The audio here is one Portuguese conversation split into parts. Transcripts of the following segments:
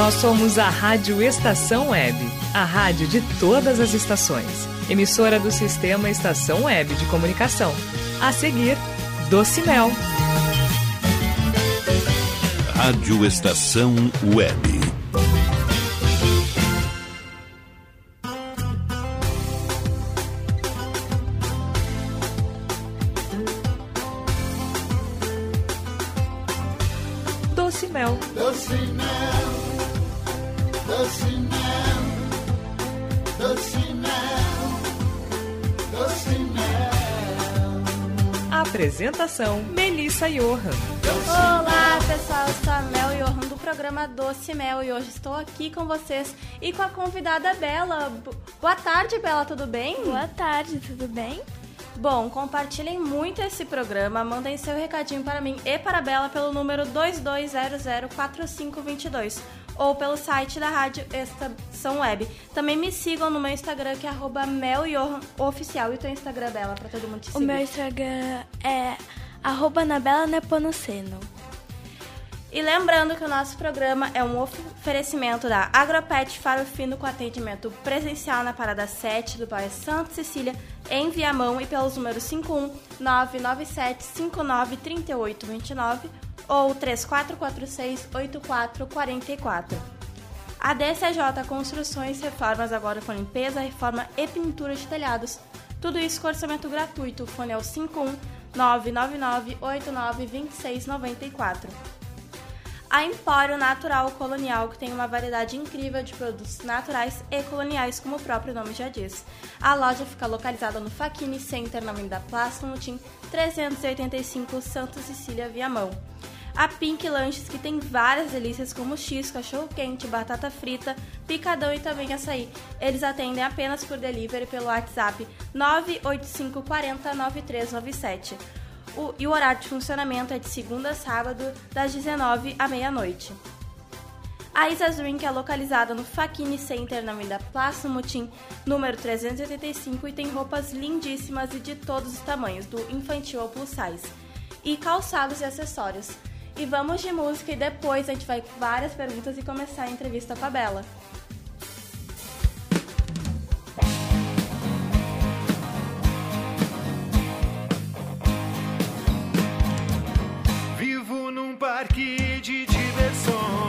Nós somos a Rádio Estação Web, a rádio de todas as estações. Emissora do Sistema Estação Web de Comunicação. A seguir, Doce Mel. Rádio Estação Web. Apresentação: Melissa Johan. Olá pessoal, eu sou a Mel Johan do programa Doce Mel e hoje estou aqui com vocês e com a convidada Bela. Boa tarde, Bela, tudo bem? Boa tarde, tudo bem? Bom, compartilhem muito esse programa, mandem seu recadinho para mim e para a Bela pelo número 22004522 ou pelo site da Rádio Estação Web. Também me sigam no meu Instagram que é arroba meljohanoficial e o teu Instagram dela para todo mundo te O seguir. meu Instagram é arroba Anabela Nepomuceno. E lembrando que o nosso programa é um oferecimento da Agropet Faro Fino com atendimento presencial na Parada 7 do bairro Santa Cecília, em Viamão e pelos números 51997593829 ou 34468444. A DCJ Construções Reformas agora com limpeza, reforma e pintura de telhados. Tudo isso com orçamento gratuito. O fone é o 51999892694. A Empório Natural Colonial, que tem uma variedade incrível de produtos naturais e coloniais, como o próprio nome já diz. A loja fica localizada no Faquini Center, na Avenida Plácido Mutim, 385 Santa Cecília, Viamão. A Pink Lanches, que tem várias delícias como X, cachorro-quente, batata frita, picadão e também açaí. Eles atendem apenas por delivery pelo WhatsApp 985 40 9397. O, e o horário de funcionamento é de segunda a sábado, das 19 à meia-noite. A Isas Drink é localizada no Faquini Center, na Avenida Plácido Mutim, número 385, e tem roupas lindíssimas e de todos os tamanhos, do infantil ao plus size. E calçados e acessórios. E vamos de música e depois a gente vai com várias perguntas e começar a entrevista com a Bela. Vivo num parque de diversões,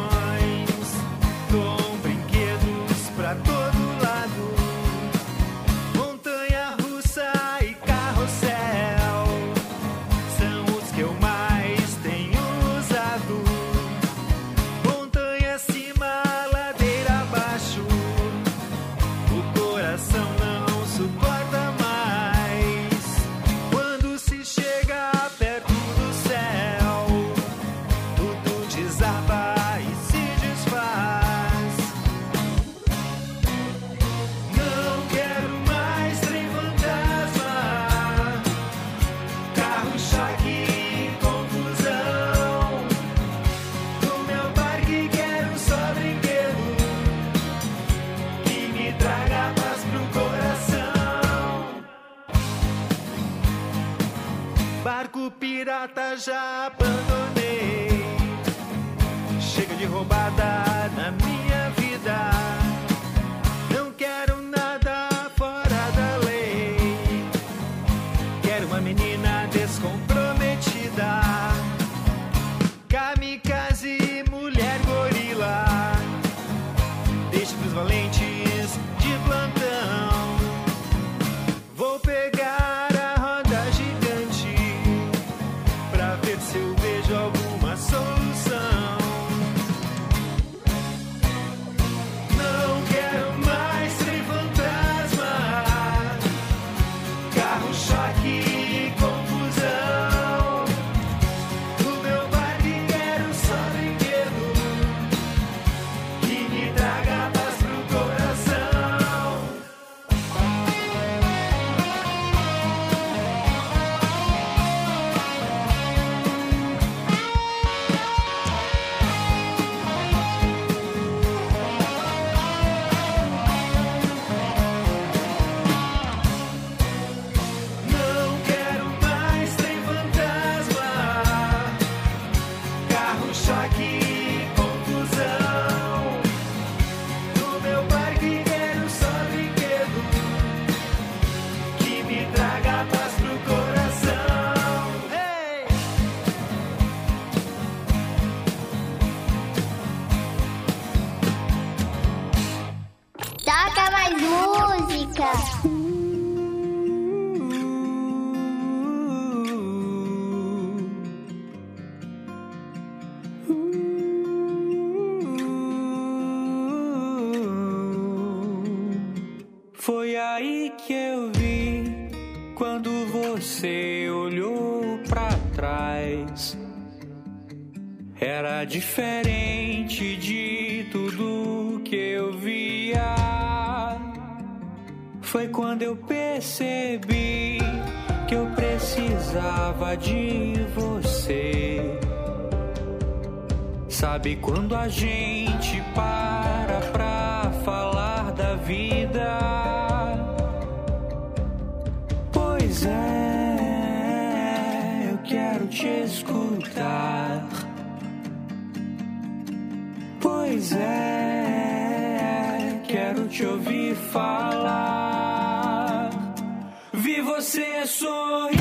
Foi quando eu percebi que eu precisava de você. Sabe quando a gente para pra falar da vida? Pois é, eu quero te escutar. Pois é, te ouvir falar. Vi você sorrir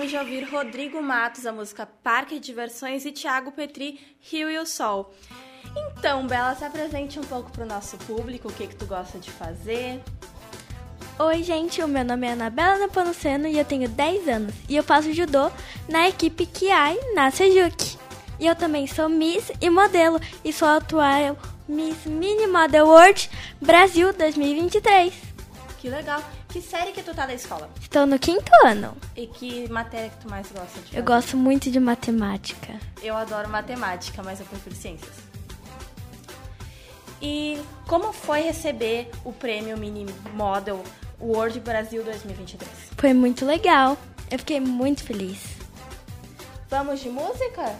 acabamos de ouvir Rodrigo Matos, a música Parque de Diversões, e Thiago Petri, Rio e o Sol. Então, Bela, se apresente um pouco pro nosso público, o que que tu gosta de fazer. Oi, gente, o meu nome é Anabela Nepomuceno e eu tenho 10 anos. E eu faço judô na equipe Kiai na Sejuk. E eu também sou Miss e modelo e sou a atual Miss Mini Model World Brasil 2023. Que legal. Que série que tu tá da escola? Estou no quinto ano. E que matéria que tu mais gosta de fazer? Eu gosto muito de matemática. Eu adoro matemática, mas eu prefiro ciências. E como foi receber o prêmio Mini Model World Brasil 2023? Foi muito legal. Eu fiquei muito feliz. Vamos de música?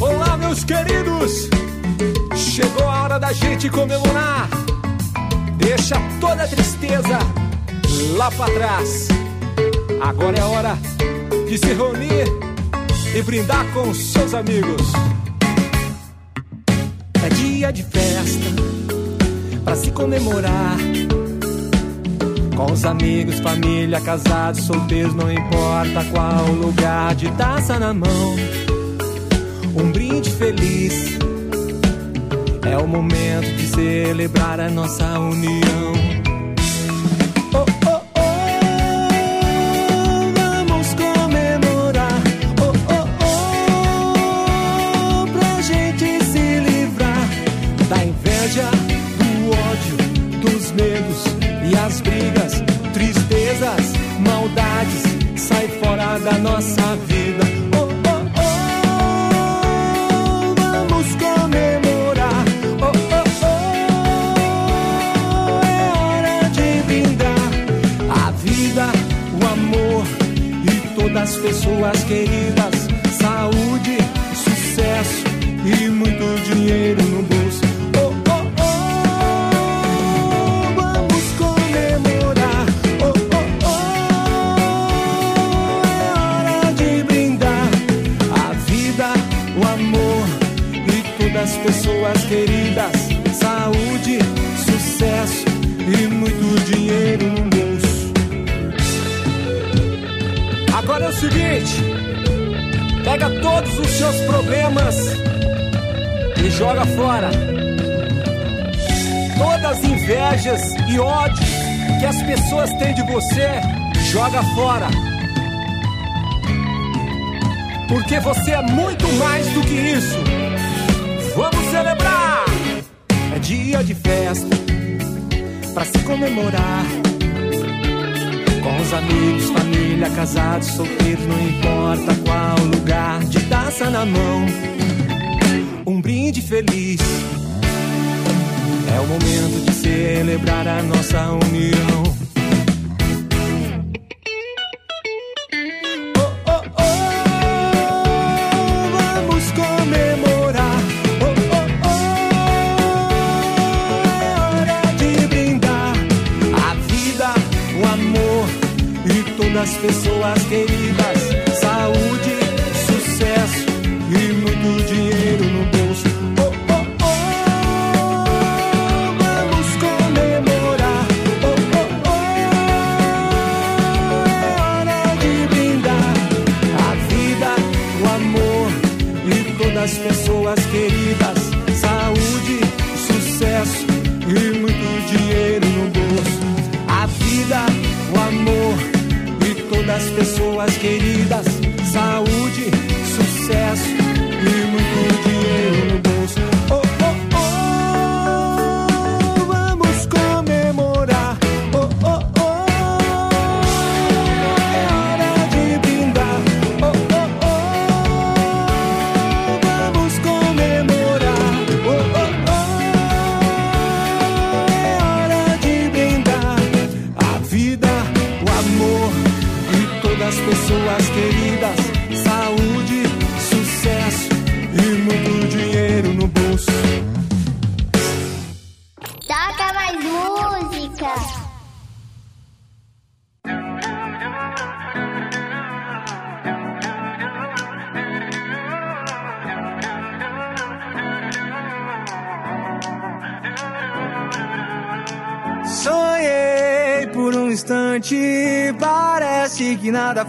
Olá, meus queridos! Chegou a hora da gente comemorar. Deixa toda a tristeza lá pra trás. Agora é hora de se reunir e brindar com seus amigos. É dia de festa pra se comemorar. Com os amigos, família, casados, solteiros, não importa qual lugar, de taça na mão. Um brinde feliz. É o momento de celebrar a nossa união. Oh, pessoas queridas. Saúde, sucesso e muito dinheiro no bolso. Oh, oh, oh, vamos comemorar. Oh, oh, oh, é hora de brindar a vida, o amor e todas as pessoas queridas. Saúde, sucesso e muito dinheiro no bolso. Agora é o seguinte: pega todos os seus problemas e joga fora. Todas as invejas e ódio que as pessoas têm de você, joga fora. Porque você é muito mais do que isso. Vamos celebrar! É dia de festa pra se comemorar. Com os amigos, família, casados, solteiros, não importa qual lugar, de taça na mão. Um brinde feliz. É o momento de celebrar a nossa união.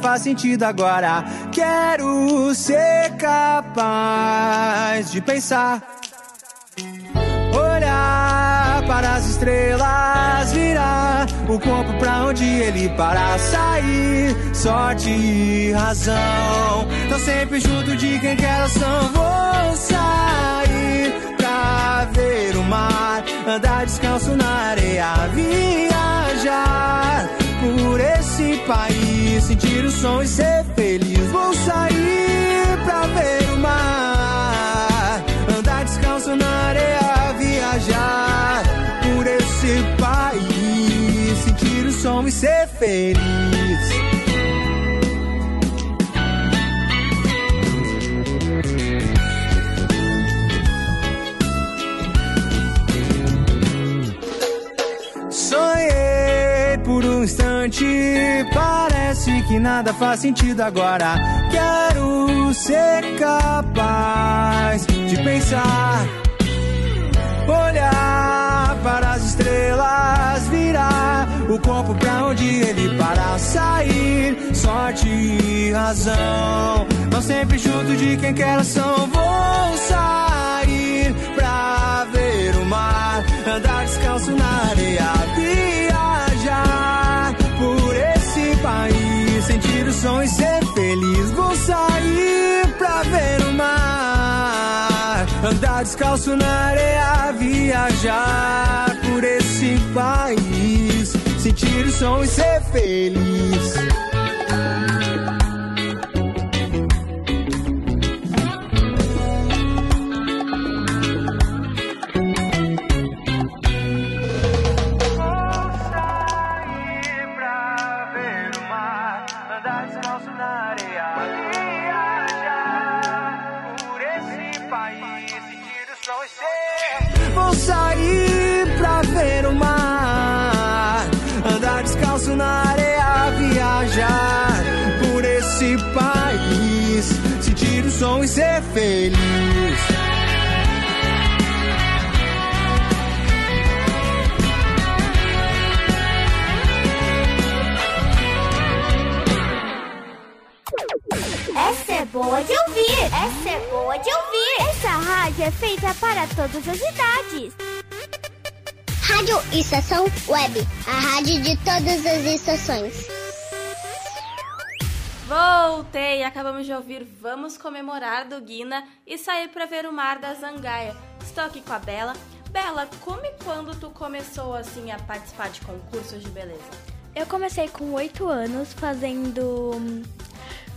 Faz sentido agora. Quero ser capaz de pensar, olhar para as estrelas, virar o corpo pra onde ele parar, sair. Sorte e razão, tô sempre junto de quem quer ação. Vou sair pra ver o mar, andar descalço na areia, viajar por esse país, sentir o som e ser feliz. Vou sair pra ver o mar, andar descalço na areia, viajar por esse país, sentir o som e ser feliz. Instante, parece que nada faz sentido agora. Quero ser capaz de pensar, olhar para as estrelas, virar o corpo pra onde ele para sair. Sorte e razão, não sempre junto de quem quer ação. Vou sair pra ver o mar, andar descalço na areia, viajar país, sentir o som e ser feliz. Vou sair pra ver o mar, andar descalço na areia, viajar por esse país, sentir o som e ser feliz. Boa de ouvir. Essa é boa de ouvir. Essa rádio é feita para todas as idades. Rádio Estação Web, a rádio de todas as estações. Voltei! Acabamos de ouvir Vamos Comemorar do Guina e sair pra ver o mar da Zangaia. Estou aqui com a Bela. Bela, como e quando tu começou assim a participar de concursos de beleza? Eu comecei com 8 anos fazendo hum,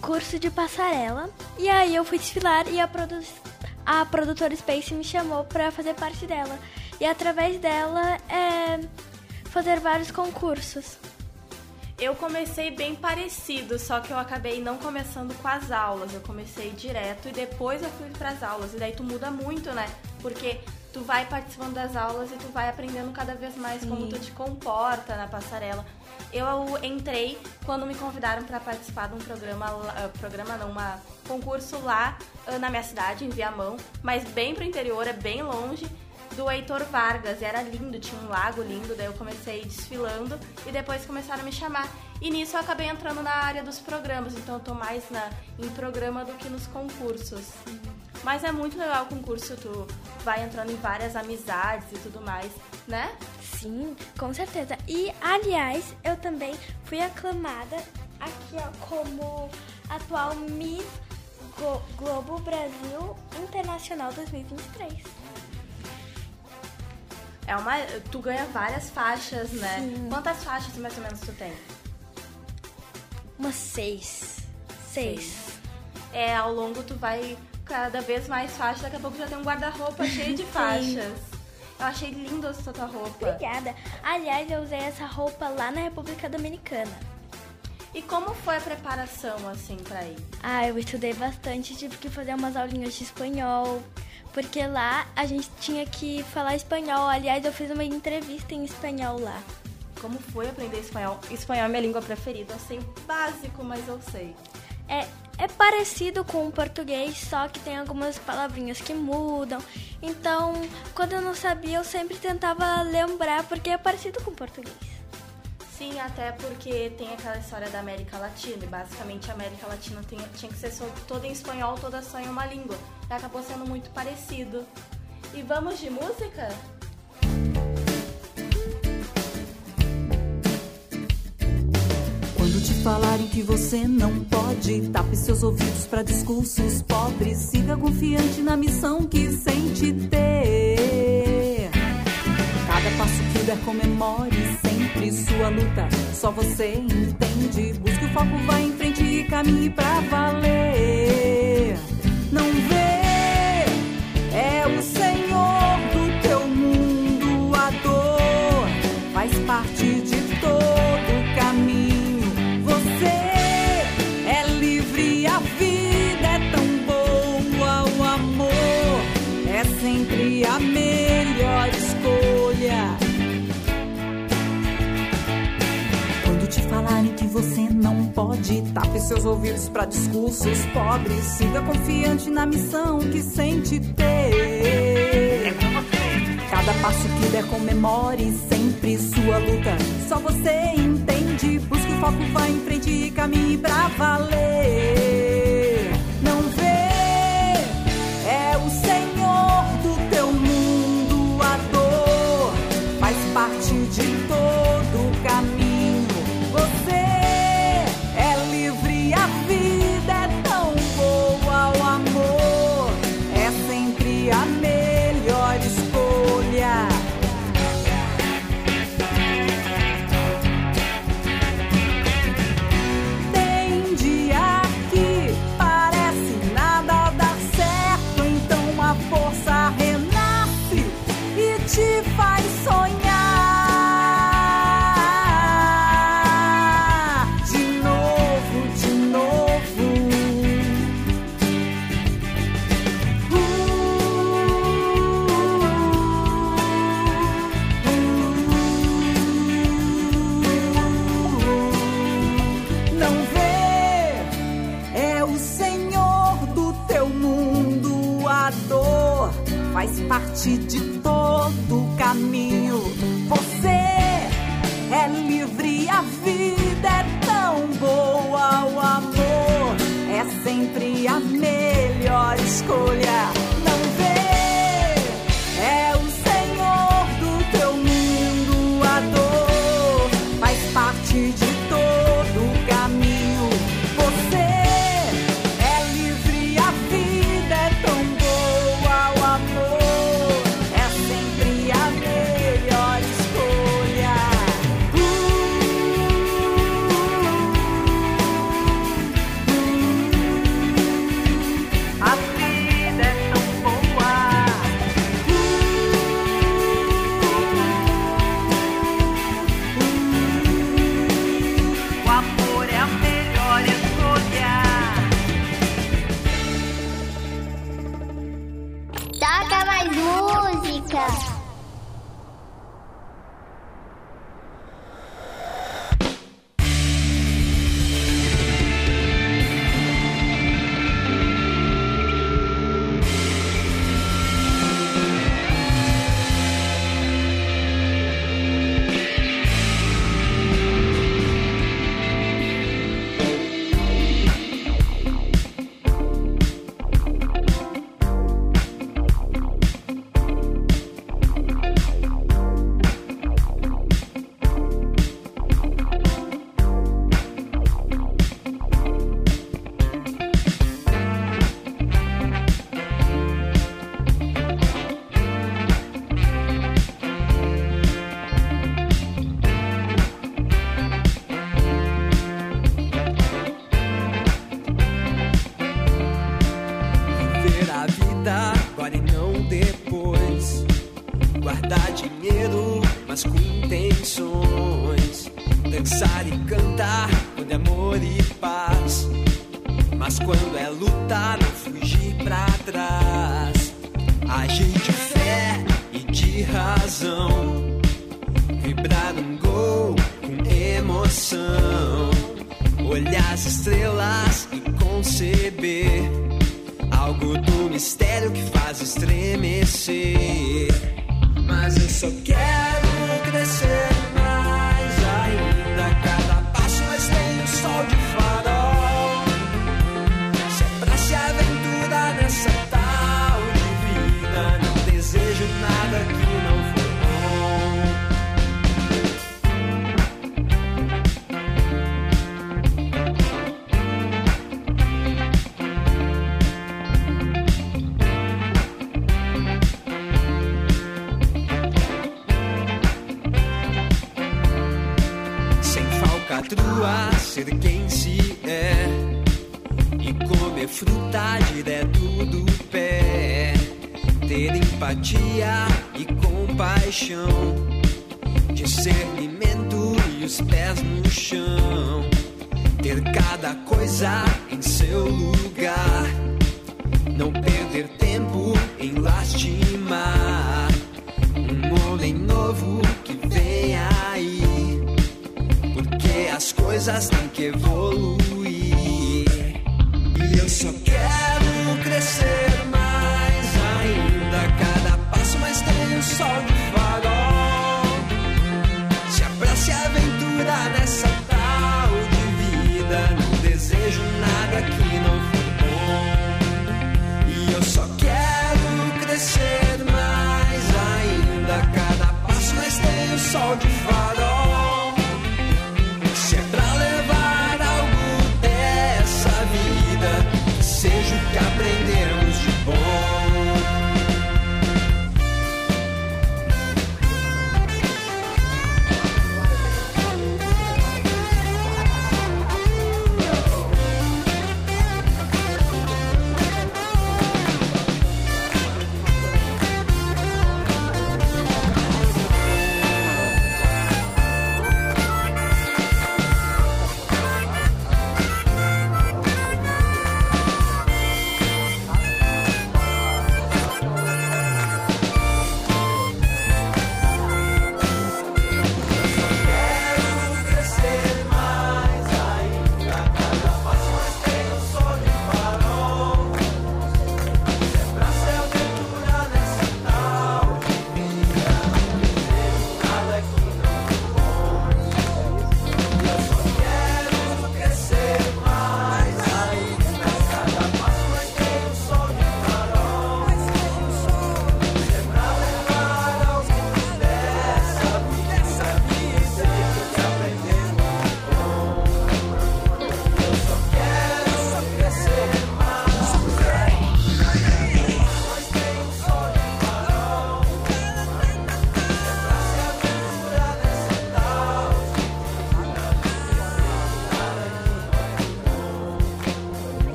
curso de passarela. E aí eu fui desfilar e a, produ a produtora Space me chamou pra fazer parte dela. E através dela é fazer vários concursos. Eu comecei bem parecido, só que eu acabei não começando com as aulas. Eu comecei direto e depois eu fui pras aulas. E daí tu muda muito, né? Porque tu vai participando das aulas e tu vai aprendendo cada vez mais como tu te comporta na passarela. Eu entrei quando me convidaram para participar de um programa, uh, programa não, uma concurso lá uh, na minha cidade, em Viamão, mas bem pro interior, é bem longe, do Heitor Vargas. E era lindo, tinha um lago lindo, daí eu comecei desfilando e depois começaram a me chamar. E nisso eu acabei entrando na área dos programas, então eu tô mais na, em programa do que nos concursos. Mas é muito legal o concurso, tu vai entrando em várias amizades e tudo mais, né? Sim, com certeza. E, aliás, eu também fui aclamada aqui, ó, como atual Miss Go- Globo Brasil Internacional 2023. É uma. Tu ganha várias faixas, né? Sim. Quantas faixas mais ou menos tu tem? Umas seis. Seis. É, ao longo tu vai cada vez mais faixas, daqui a pouco já tem um guarda-roupa cheio de faixas. Eu achei lindo essa tua roupa. Obrigada. Aliás, eu usei essa roupa lá na República Dominicana. E como foi a preparação, assim, pra ir? Ah, eu estudei bastante, tive que fazer umas aulinhas de espanhol, porque lá a gente tinha que falar espanhol. Aliás, eu fiz uma entrevista em espanhol lá. Como foi aprender espanhol? Espanhol é minha língua preferida. Eu sei básico, mas eu sei. É, é parecido com o português, só que tem algumas palavrinhas que mudam. Então, quando eu não sabia, eu sempre tentava lembrar, porque é parecido com português. Sim, até porque tem aquela história da América Latina. E basicamente a América Latina tem- tinha que ser toda em espanhol, toda só em uma língua. E acabou sendo muito parecido. E vamos de música? Quando te falarem que você não pode, tape seus ouvidos para discursos pobres. Siga confiante na missão que sente ter. Cada passo que der, comemore sempre sua luta. Só você entende. Busque o foco, vá em frente e caminhe pra valer. Não vê, é o Senhor pode, tape seus ouvidos pra discursos pobres. Siga confiante na missão que sente ter. Cada passo que der, comemore sempre sua luta só você entende. Busque o foco, vai em frente e caminhe pra valer.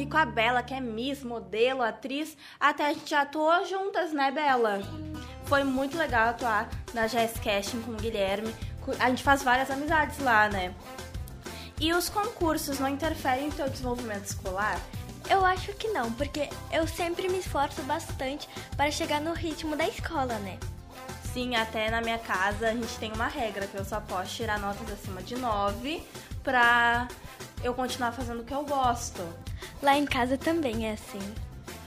Aqui com a Bela, que é Miss, modelo, atriz. Até a gente atuou juntas, né, Bela? Foi muito legal atuar na Jazz Casting com o Guilherme. A gente faz várias amizades lá, né? E os concursos não interferem no teu desenvolvimento escolar? Eu acho que não, porque eu sempre me esforço bastante para chegar no ritmo da escola, né? Sim, até na minha casa a gente tem uma regra que eu só posso tirar notas acima de 9 pra eu continuar fazendo o que eu gosto. Lá em casa também é assim.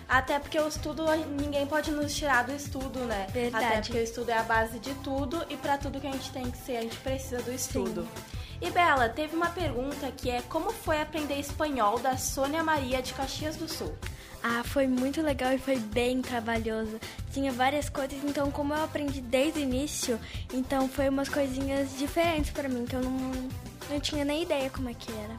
Até porque o estudo, ninguém pode nos tirar do estudo, né? Verdade. Até porque o estudo é a base de tudo e pra tudo que a gente tem que ser, a gente precisa do estudo. E Bela, teve uma pergunta que é como foi aprender espanhol da Sônia Maria de Caxias do Sul? Ah, foi muito legal e foi bem trabalhoso. Tinha várias coisas, então como eu aprendi desde o início, então foi umas coisinhas diferentes pra mim, que eu não, não tinha nem ideia como é que era.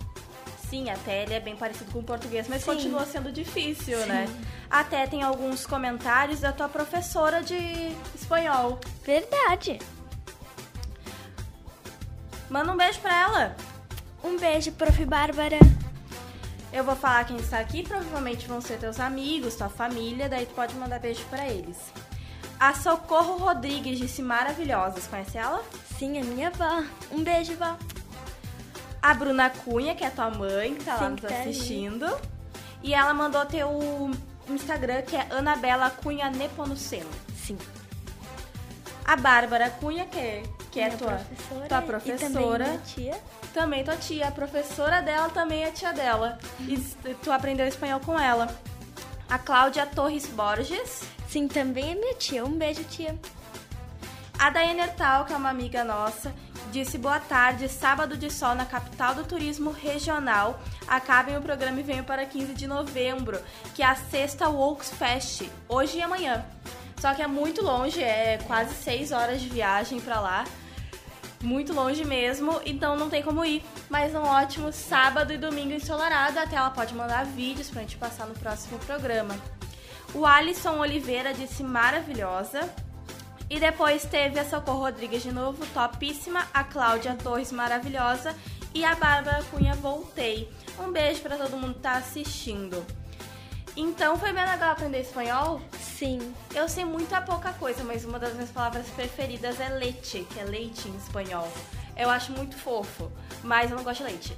Sim, até ele é bem parecido com o português, mas Sim. continua sendo difícil, Sim. né? Até tem alguns comentários da tua professora de espanhol. Verdade. Manda um beijo pra ela. Um beijo, prof. Bárbara. Eu vou falar quem está aqui, provavelmente vão ser teus amigos, tua família, daí tu pode mandar beijo pra eles. A Socorro Rodrigues disse maravilhosas, conhece ela? Sim, é minha avó. Um beijo, vó. A Bruna Cunha, que é tua mãe, que tá lá Sim, nos que tá ali. assistindo. E ela mandou teu Instagram, que é Anabela Cunha Nepomuceno. Sim. A Bárbara Cunha, que, é- que é tua professora tua professora. também tia. Também tua tia. A professora dela também é tia dela. E tu aprendeu espanhol com ela. A Cláudia Torres Borges. Sim, também é minha tia. Um beijo, tia. A Daiane Ertal, que é uma amiga nossa, disse boa tarde, sábado de sol na capital do turismo regional. Acabem o programa e venham para 15 de novembro, que é a sexta Walks Fest, hoje e amanhã. Só que é muito longe, é quase 6 horas de viagem pra lá. Muito longe mesmo, então não tem como ir. Mas um ótimo sábado e domingo ensolarado. Até ela pode mandar vídeos pra gente passar no próximo programa. O Alisson Oliveira disse maravilhosa. E depois teve a Socorro Rodrigues de novo, topíssima. A Cláudia Torres, maravilhosa. E a Bárbara Cunha, voltei. Um beijo pra todo mundo que tá assistindo. Então foi bem legal aprender espanhol? Sim. Eu sei muita pouca coisa, mas uma das minhas palavras preferidas é leite, que é leite em espanhol. Eu acho muito fofo, mas eu não gosto de leite.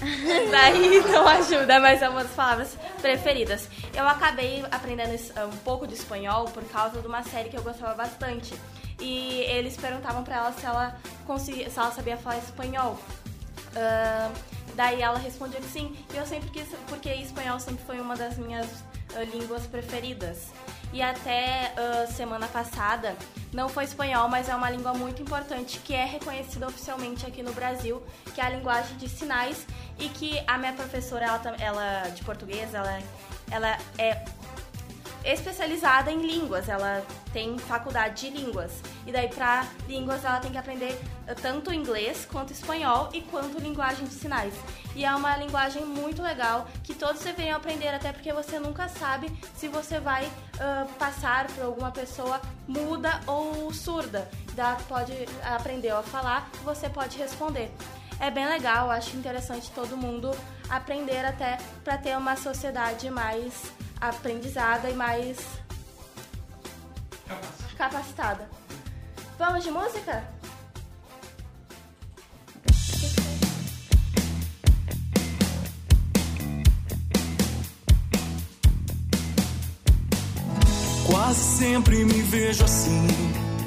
Daí não ajuda, mas é uma das palavras preferidas. Eu acabei aprendendo um pouco de espanhol por causa de uma série que eu gostava bastante. E eles perguntavam pra ela se ela conseguia, se ela sabia falar espanhol. Ahn, daí ela respondia que sim. E eu sempre quis, porque espanhol sempre foi uma das minhas ah, línguas preferidas. E até ah, semana passada, não foi espanhol, mas é uma língua muito importante que é reconhecida oficialmente aqui no Brasil, que é a linguagem de sinais e que a minha professora, ela, ela de português, ela, ela é especializada em línguas, ela tem faculdade de línguas. E daí para línguas ela tem que aprender tanto inglês quanto espanhol e quanto linguagem de sinais. E é uma linguagem muito legal que todos deveriam aprender, até porque você nunca sabe se você vai ah, passar por alguma pessoa muda ou surda. Daí pode aprender a falar, você pode responder. É bem legal, acho interessante todo mundo aprender até para ter uma sociedade mais aprendizada e mais capacitada. Vamos de música? Quase sempre me vejo assim,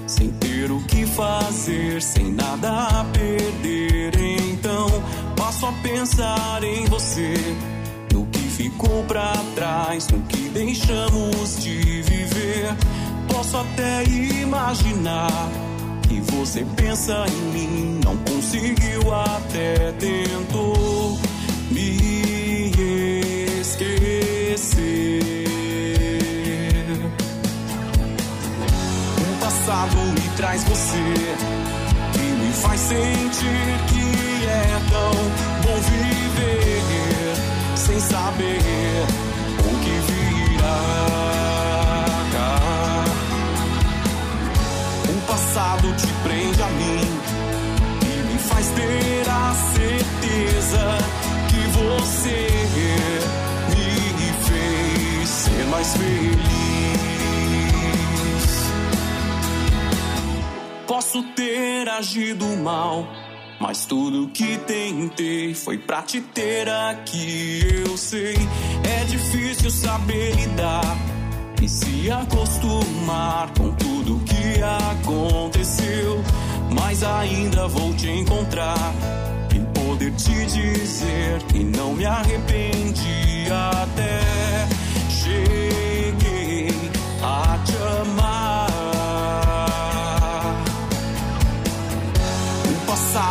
sem ter o que fazer, sem nada a perder. Então passo a pensar em você, ficou pra trás, no que deixamos de viver. Posso até imaginar que você pensa em mim, não conseguiu até tentou me esquecer. O passado me traz você, que me faz sentir Posso ter agido mal, mas tudo que tentei foi pra te ter aqui. Eu sei, é difícil saber lidar e se acostumar com tudo que aconteceu. Mas ainda vou te encontrar e poder te dizer que não me arrependi até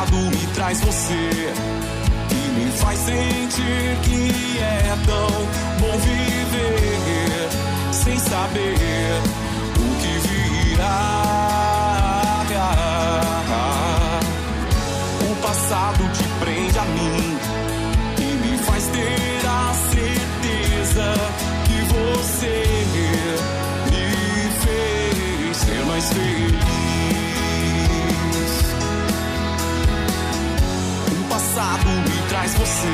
O passado me traz você e me faz sentir que é tão bom viver sem saber o que virá. O passado te prende a mim e me faz ter a certeza que você me fez ser mais feliz. Passado me traz você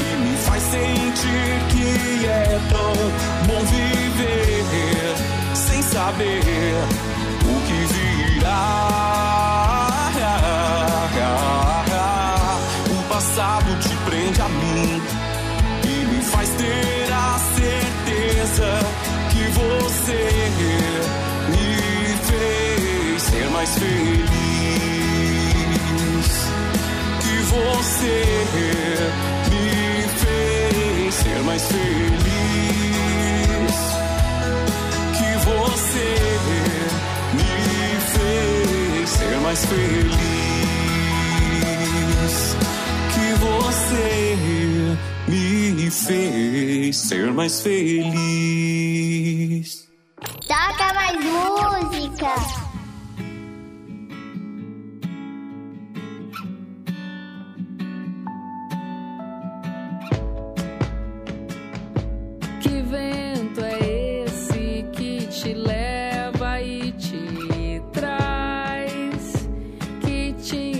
e me faz sentir que é tão bom viver sem saber o que virá. O passado te prende a mim e me faz ter a certeza que você você me fez ser mais feliz. Que você me fez ser mais feliz. Que você me fez ser mais feliz. Toca mais música. Que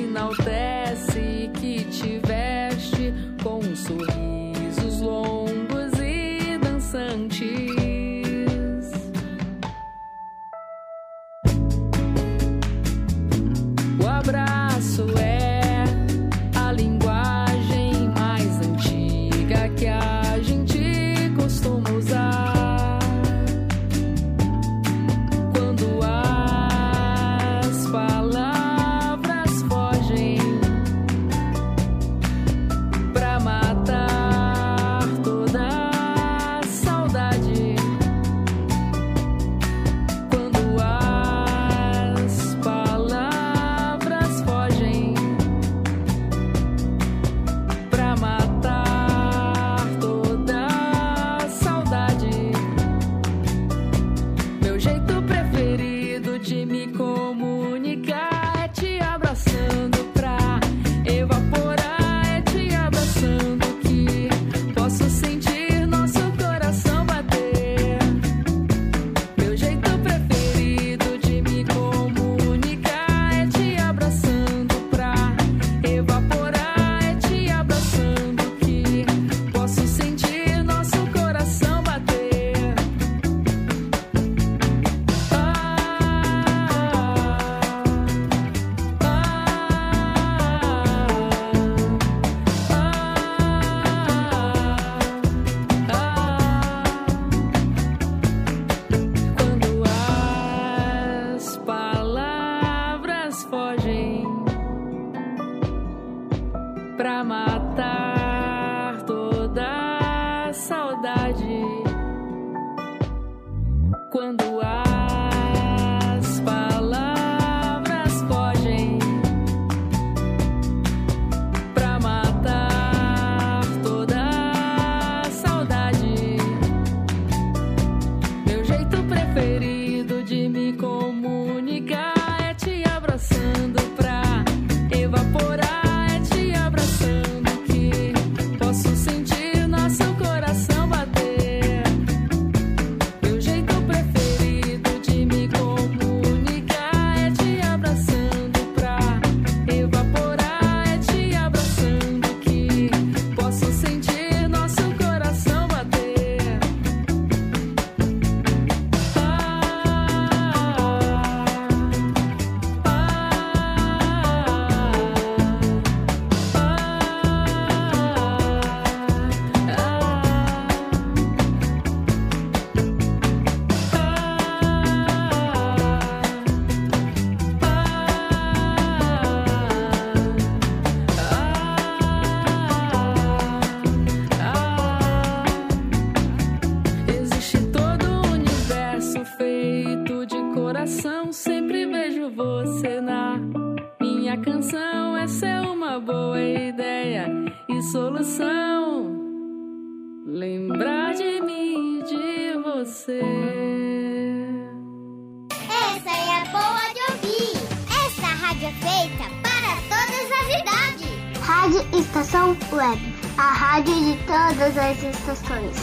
rádio de todas as estações.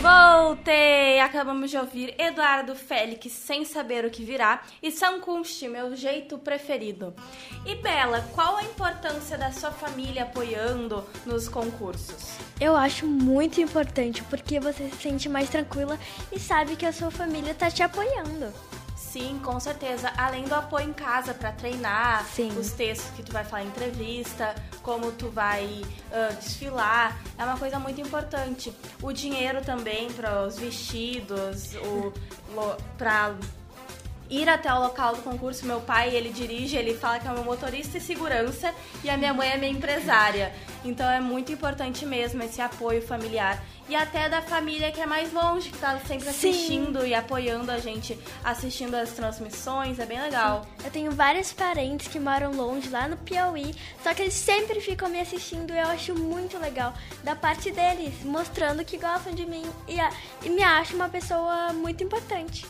Voltei! Acabamos de ouvir Eduardo Félix, Sem Saber o que Virá, e Sankunst, Meu Jeito Preferido. E Bela, qual a importância da sua família apoiando nos concursos? Eu acho muito importante porque você se sente mais tranquila e sabe que a sua família tá te apoiando. Sim, com certeza. Além do apoio em casa para treinar, Sim. os textos que tu vai falar em entrevista, como tu vai ah, desfilar, é uma coisa muito importante. O dinheiro também para os vestidos, o para ir até o local do concurso. Meu pai, ele dirige, ele fala que é meu motorista e segurança e a minha mãe é minha empresária. Então é muito importante mesmo esse apoio familiar. E até da família que é mais longe, que tá sempre Sim. assistindo e apoiando a gente, assistindo as transmissões, é bem legal. Eu tenho vários parentes que moram longe, lá no Piauí, só que eles sempre ficam me assistindo e eu acho muito legal da parte deles, mostrando que gostam de mim e, e me acham uma pessoa muito importante.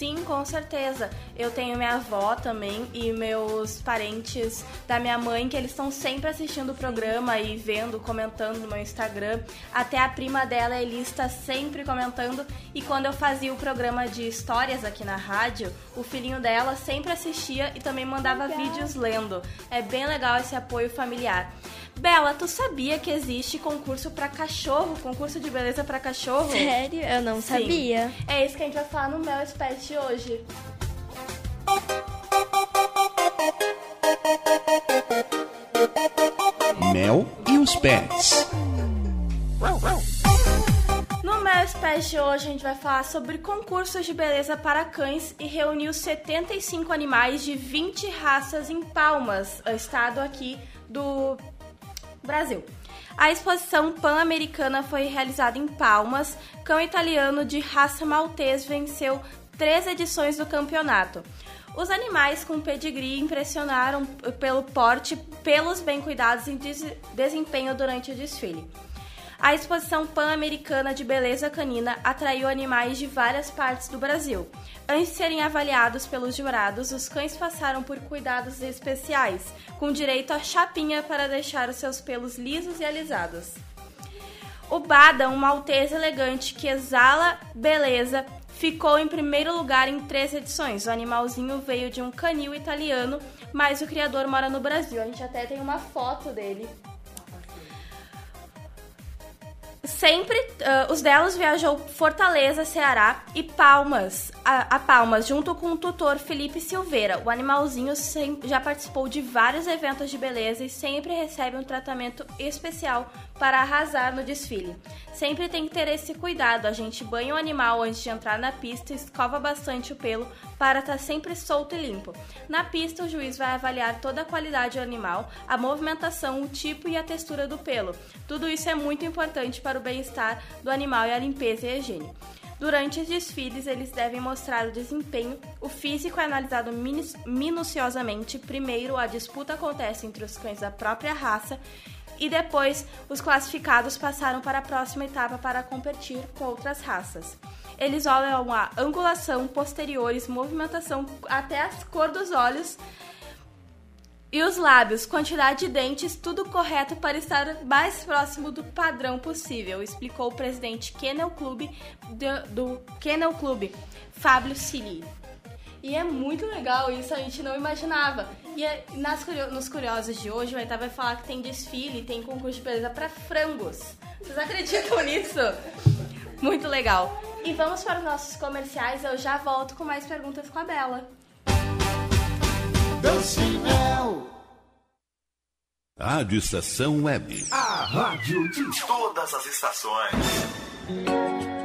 Sim, com certeza. Eu tenho minha avó também e meus parentes da minha mãe que eles estão sempre assistindo o programa e vendo, comentando no meu Instagram. Até a prima dela, a Elis, está sempre comentando. E quando eu fazia o programa de histórias aqui na rádio, o filhinho dela sempre assistia e também mandava Legal. vídeos lendo. É bem legal esse apoio familiar. Bela, tu sabia que existe concurso pra cachorro, concurso de beleza pra cachorro? Sério? Eu não Sim. sabia. É isso que a gente vai falar no Mel Espécie de hoje. Mel e os pets. No Mel Espécie de hoje a gente vai falar sobre concursos de beleza para cães e reuniu 75 animais de 20 raças em Palmas, estado aqui do Brasil. A exposição pan-americana foi realizada em Palmas. Cão italiano de raça maltês venceu três edições do campeonato. Os animais com pedigree impressionaram pelo porte, pelos bem cuidados e des- desempenho durante o desfile. A exposição pan-americana de beleza canina atraiu animais de várias partes do Brasil. Antes de serem avaliados pelos jurados, os cães passaram por cuidados especiais, com direito a chapinha para deixar os seus pelos lisos e alisados. O Bada, um maltês elegante que exala beleza, ficou em primeiro lugar em três edições. O animalzinho veio de um canil italiano, mas o criador mora no Brasil. A gente até tem uma foto dele. Sempre, ah, os delas viajou Fortaleza, Ceará e Palmas, a, a Palmas, junto com o tutor Felipe Silveira. O animalzinho sem- já participou de vários eventos de beleza e sempre recebe um tratamento especial para arrasar no desfile. Sempre tem que ter esse cuidado. A gente banha o animal antes de entrar na pista, escova bastante o pelo para estar sempre solto e limpo. Na pista, o juiz vai avaliar toda a qualidade do animal, a movimentação, o tipo e a textura do pelo. Tudo isso é muito importante para o bem-estar do animal e a limpeza e a higiene. Durante os desfiles, eles devem mostrar o desempenho. O físico é analisado minu- minuciosamente. Primeiro, a disputa acontece entre os cães da própria raça e depois os classificados passaram para a próxima etapa para competir com outras raças. Eles olham a angulação, posteriores, movimentação, até a cor dos olhos e os lábios, quantidade de dentes, tudo correto para estar mais próximo do padrão possível, explicou o presidente Kennel Club do, do Kennel Club, Fábio Cili. E é muito legal isso, a gente não imaginava. E é- nas, nos curiosos de hoje, o Aitá vai falar que tem desfile, tem concurso de beleza para frangos. Vocês acreditam nisso? Muito legal. E vamos para os nossos comerciais, eu já volto com mais perguntas com a Bela. Doce Mel. Rádio Estação Web. A rádio de todas as estações.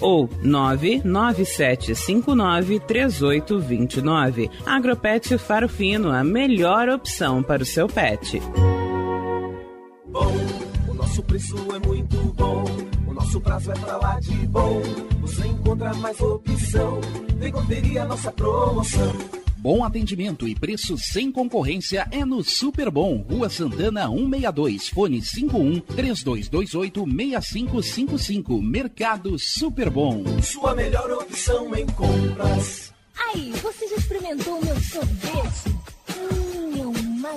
ou 99759 3829. Agropet Faro Fino, a melhor opção para o seu pet. bom. O nosso preço é muito bom. O nosso prazo é pra lá de bom. Você encontra mais opção. Vem conferir a nossa promoção. Bom atendimento e preço sem concorrência é no Super Bom, Rua Santana 162, fone 51 3228 6555, Mercado Super Bom. Sua melhor opção em compras. Aí, você já experimentou meu sorvete? Hum, é uma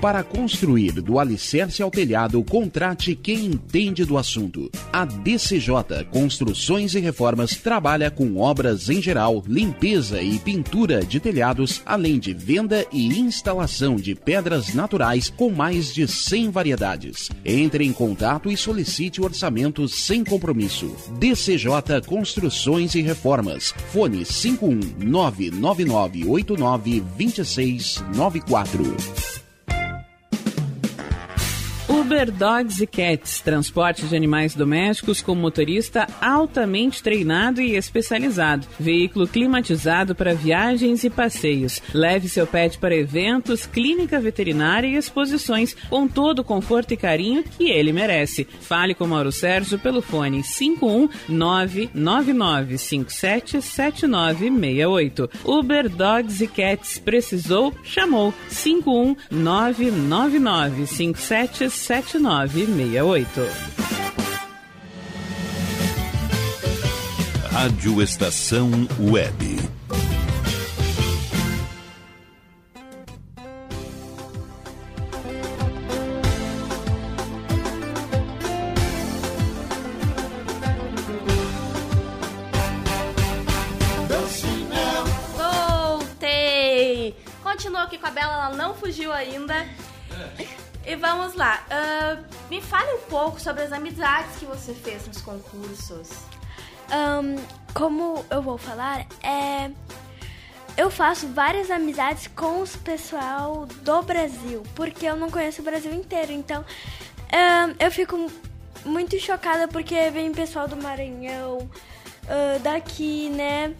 Para construir do alicerce ao telhado, contrate quem entende do assunto. A DCJ Construções e Reformas trabalha com obras em geral, limpeza e pintura de telhados, além de venda e instalação de pedras naturais com mais de 100 variedades. Entre em contato e solicite o orçamento sem compromisso. DCJ Construções e Reformas. Fone 51999892694. Uber Dogs e Cats, transporte de animais domésticos com motorista altamente treinado e especializado. Veículo climatizado para viagens e passeios. Leve seu pet para eventos, clínica veterinária e exposições com todo o conforto e carinho que ele merece. Fale com Mauro Sérgio pelo fone 51999577968. Uber Dogs e Cats precisou, chamou 51999577968. Rádio Estação Web. Voltei! Continua aqui com a Bela, ela não fugiu ainda. E vamos lá. ah, me fale um pouco sobre as amizades que você fez nos concursos. Ahn, como eu vou falar, é. Eu faço várias amizades com os pessoal do Brasil, porque eu não conheço o Brasil inteiro. Então, eu fico muito chocada porque vem pessoal do Maranhão, ah, daqui, né?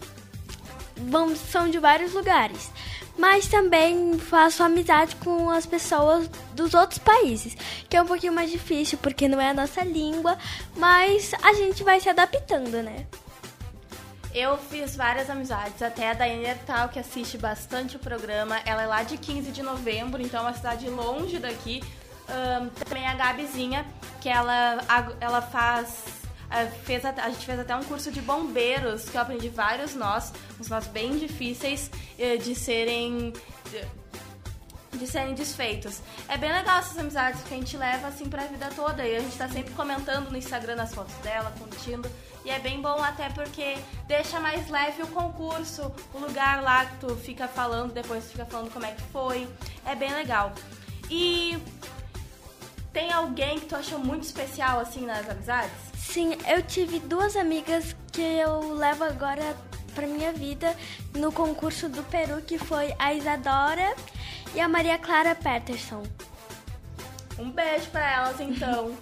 Vão, são de vários lugares. mas também faço amizade com as pessoas dos outros países, que é um pouquinho mais difícil porque não é a nossa língua, mas a gente vai se adaptando, né? Eu fiz várias amizades, até a Daiane Ertal, que assiste bastante o programa. Ela é lá de 15 de novembro, então é uma cidade longe daqui. Ahn, também a Gabizinha, que ela, ela faz. Ah, Fez, a gente fez até um curso de bombeiros, que eu aprendi vários nós, uns nós bem difíceis eh, de serem. de serem desfeitos. É bem legal essas amizades que a gente leva assim pra vida toda e a gente tá sempre comentando no Instagram as fotos dela, curtindo. E é bem bom até porque deixa mais leve o concurso, o lugar lá que tu fica falando, depois tu fica falando como é que foi. É bem legal. E tem alguém que tu achou muito especial assim nas amizades? Sim, eu tive duas amigas que eu levo agora pra minha vida no concurso do Peru, que foi a Isadora e a Maria Clara Peterson. Um beijo pra elas então.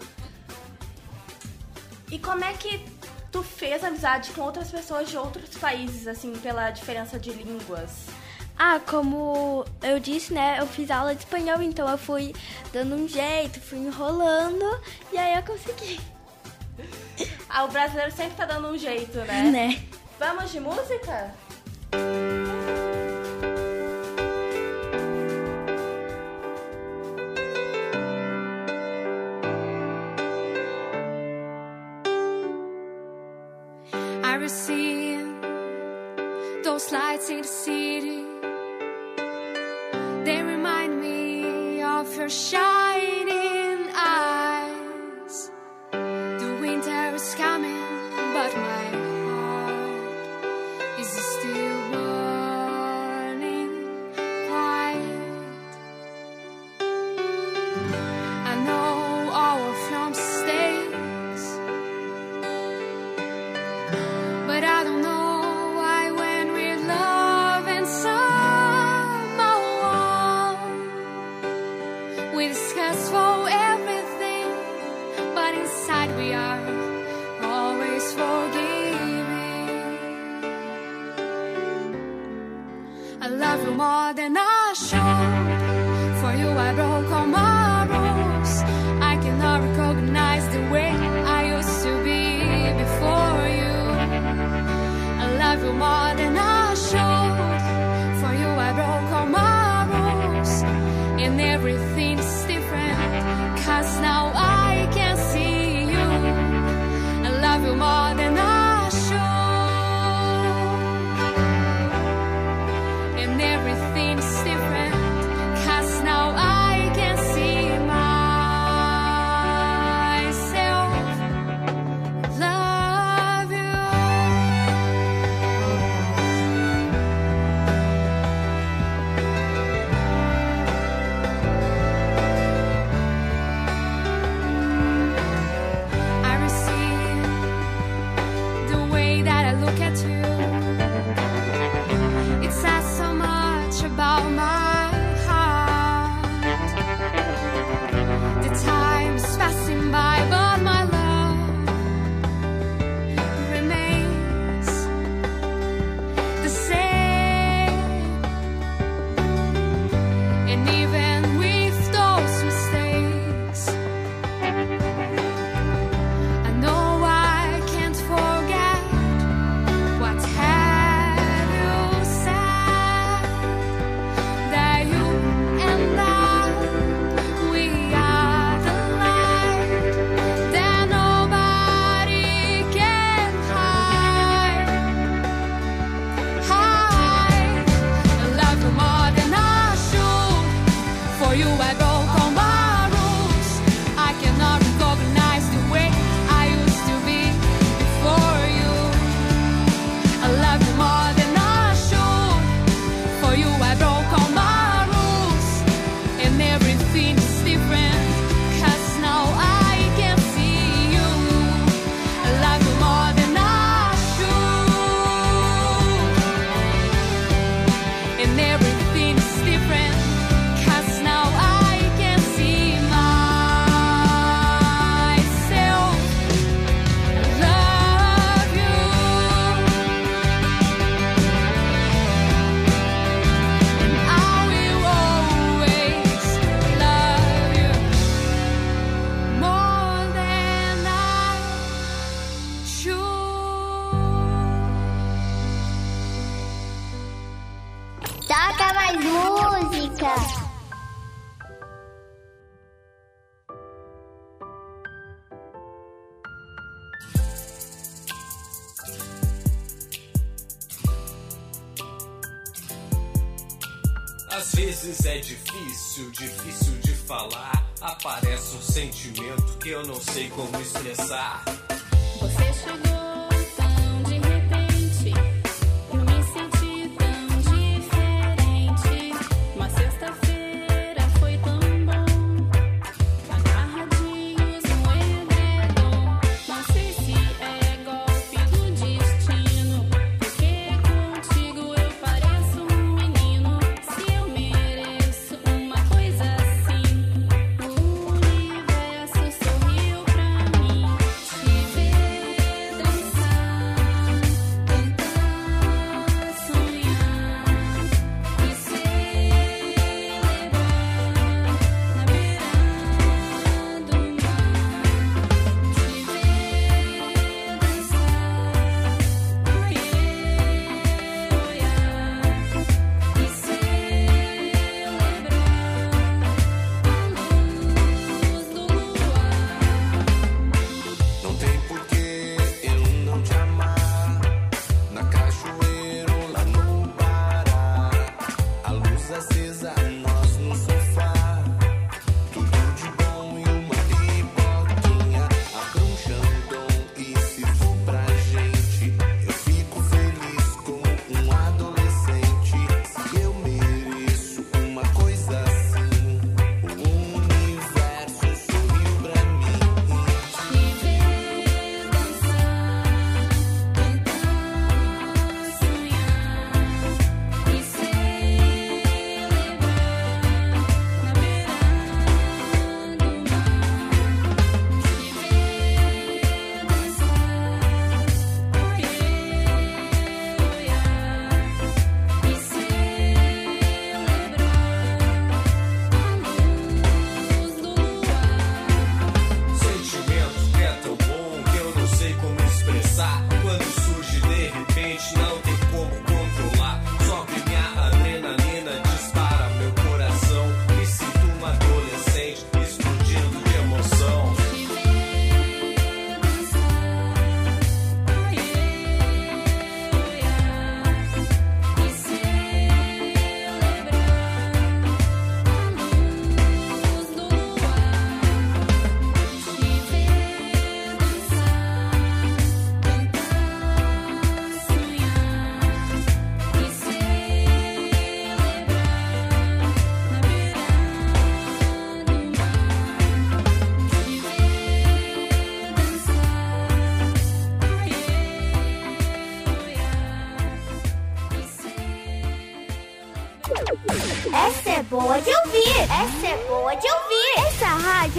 e como é que tu fez amizade com outras pessoas de outros países, assim, pela diferença de línguas? Ah, como eu disse, né? Eu fiz aula de espanhol, então eu fui dando um jeito, fui enrolando e aí eu consegui. Ah, o brasileiro sempre tá dando um jeito, né? Né? Vamos de música? I receive those lights in the city. They remind me of your shining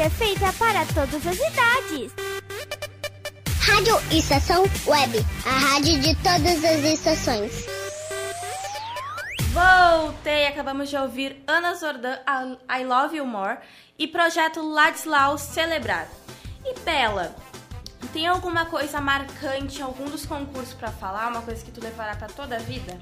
rádio é feita para todas as idades. Rádio Estação Web, a rádio de todas as estações. Voltei! Acabamos de ouvir Ana Zordan, I Love You More e Projeto Ladislau Celebrar. E Bela, tem alguma coisa marcante em algum dos concursos pra falar? Uma coisa que tu levará pra toda a vida?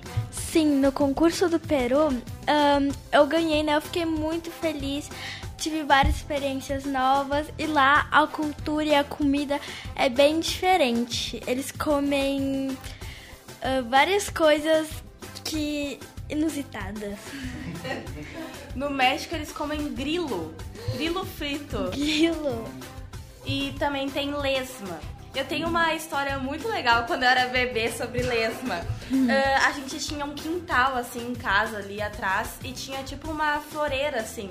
Sim, no concurso do Peru, ahn, eu ganhei, né? Eu fiquei muito feliz. Tive várias experiências novas e lá a cultura e a comida é bem diferente. Eles comem ah, várias coisas que inusitadas. No México eles comem grilo. Grilo frito. Grilo. E também tem lesma. Eu tenho uma história muito legal quando eu era bebê sobre lesma. Ah, a gente tinha um quintal assim em casa ali atrás e tinha tipo uma floreira assim.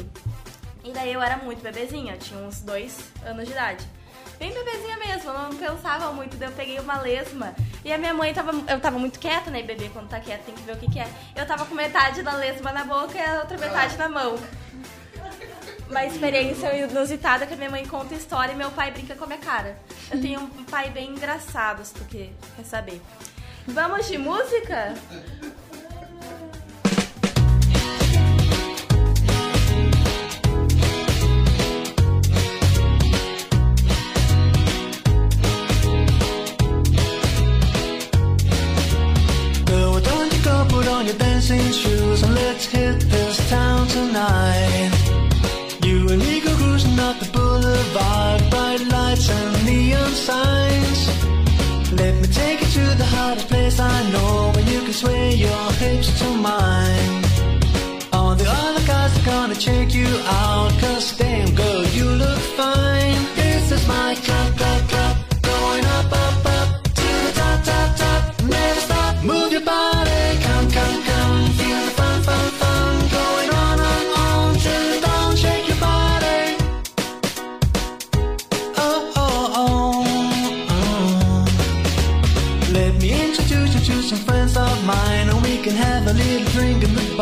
E daí eu era muito bebezinha, tinha uns dois anos de idade. Bem bebezinha mesmo, eu não pensava muito, daí eu peguei uma lesma. E a minha mãe tava. Eu tava muito quieta, né? Bebê quando tá quieto tem que ver o que, que é. Eu tava com metade da lesma na boca e a outra metade na mão. Uma experiência inusitada que a minha mãe conta história e meu pai brinca com a minha cara. Eu tenho um pai bem engraçado, se tu que- quer saber. Vamos de música? Dancing shoes and let's hit this town tonight? Up the boulevard, bright lights and neon signs. Let me take you to the hottest place I know, where you can sway your hips to mine. All the other guys are gonna check you out, cause damn girl,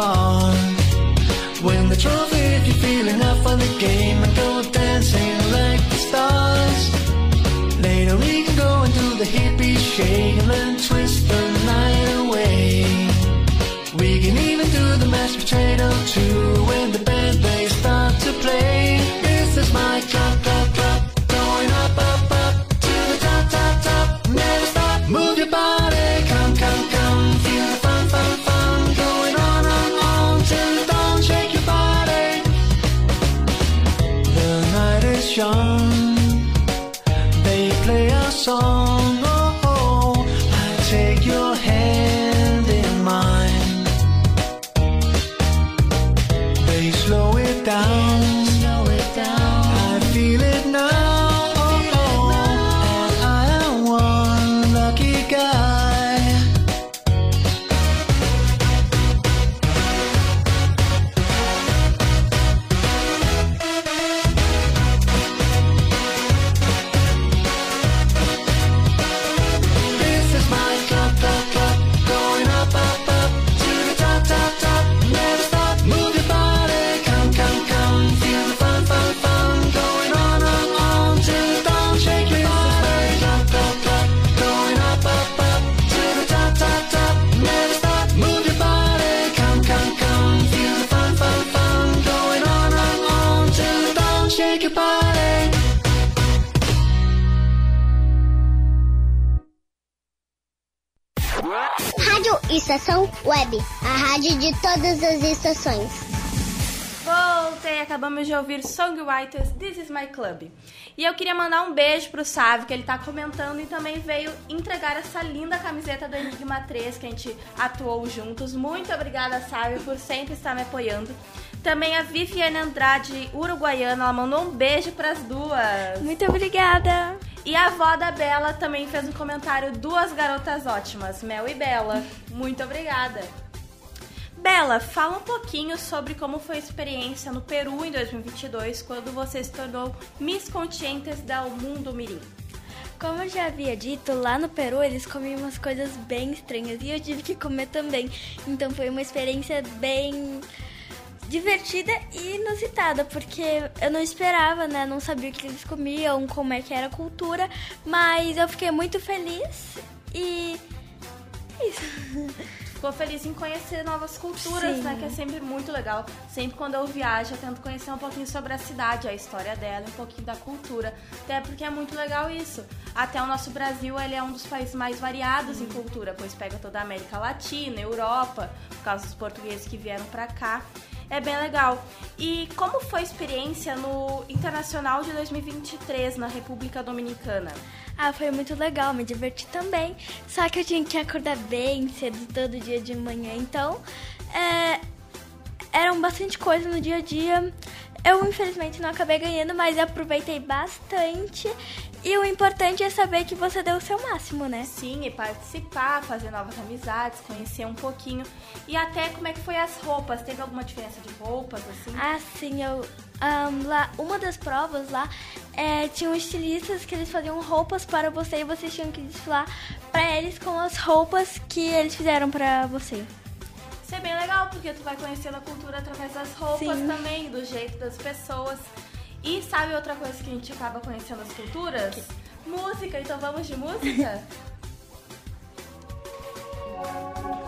bar. Win the trophy if you're feeling up for the game, and go dancing like the stars. Later we can go and do the hippie shake and then twist the night away. We can even do the mashed potato too when the todas as estações. Voltei, acabamos de ouvir Songwriters This Is My Club. E eu queria mandar um beijo pro Sávio, que ele tá comentando e também veio entregar essa linda camiseta do Enigma 3 que a gente atuou juntos. Muito obrigada, Sávio, por sempre estar me apoiando. Também a Viviane Andrade, uruguaiana, ela mandou um beijo pras duas. Muito obrigada. E a avó da Bela também fez um comentário, duas garotas ótimas, Mel e Bela. Muito obrigada. Bela, fala um pouquinho sobre como foi a experiência no Peru em 2022, quando você se tornou Miss Conscientes da Mundo Mirim. Como eu já havia dito, lá no Peru eles comiam umas coisas bem estranhas e eu tive que comer também. Então foi uma experiência bem divertida e inusitada, porque eu não esperava, né? Não sabia o que eles comiam, como é que era a cultura, mas eu fiquei muito feliz e é isso. Ficou feliz em conhecer novas culturas, Sim. né? Que é sempre muito legal. Sempre quando eu viajo, eu tento conhecer um pouquinho sobre a cidade, a história dela, um pouquinho da cultura. Até porque é muito legal isso. Até o nosso Brasil, ele é um dos países mais variados em cultura, pois pega toda a América Latina, Europa, por causa dos portugueses que vieram pra cá. É bem legal. E como foi a experiência no Internacional de 2023 na República Dominicana? Ah, foi muito legal, me diverti também. Só que eu tinha que acordar bem cedo todo dia de manhã. Então, é, eram bastante coisa no dia a dia. Eu, infelizmente, não acabei ganhando, mas aproveitei bastante. E o importante é saber que você deu o seu máximo, né? Sim, e participar, fazer novas amizades, conhecer um pouquinho. E até como é que foi as roupas? Teve alguma diferença de roupas, assim? Ah, sim, eu. ahn, lá, uma das provas lá é, tinham estilistas que eles faziam roupas para você e vocês tinham que desfilar para eles com as roupas que eles fizeram para você. Isso é bem legal, porque tu vai conhecendo a cultura através das roupas Sim. também, do jeito das pessoas. E sabe outra coisa que a gente acaba conhecendo as culturas? Música, então vamos de música?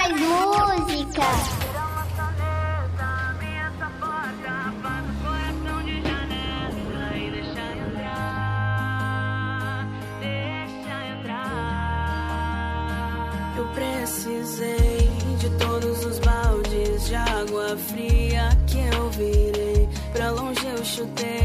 mais música. Eu precisei de todos os baldes de água fria que eu virei. Pra longe eu chutei,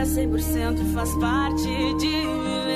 dia 100% faz parte de viver.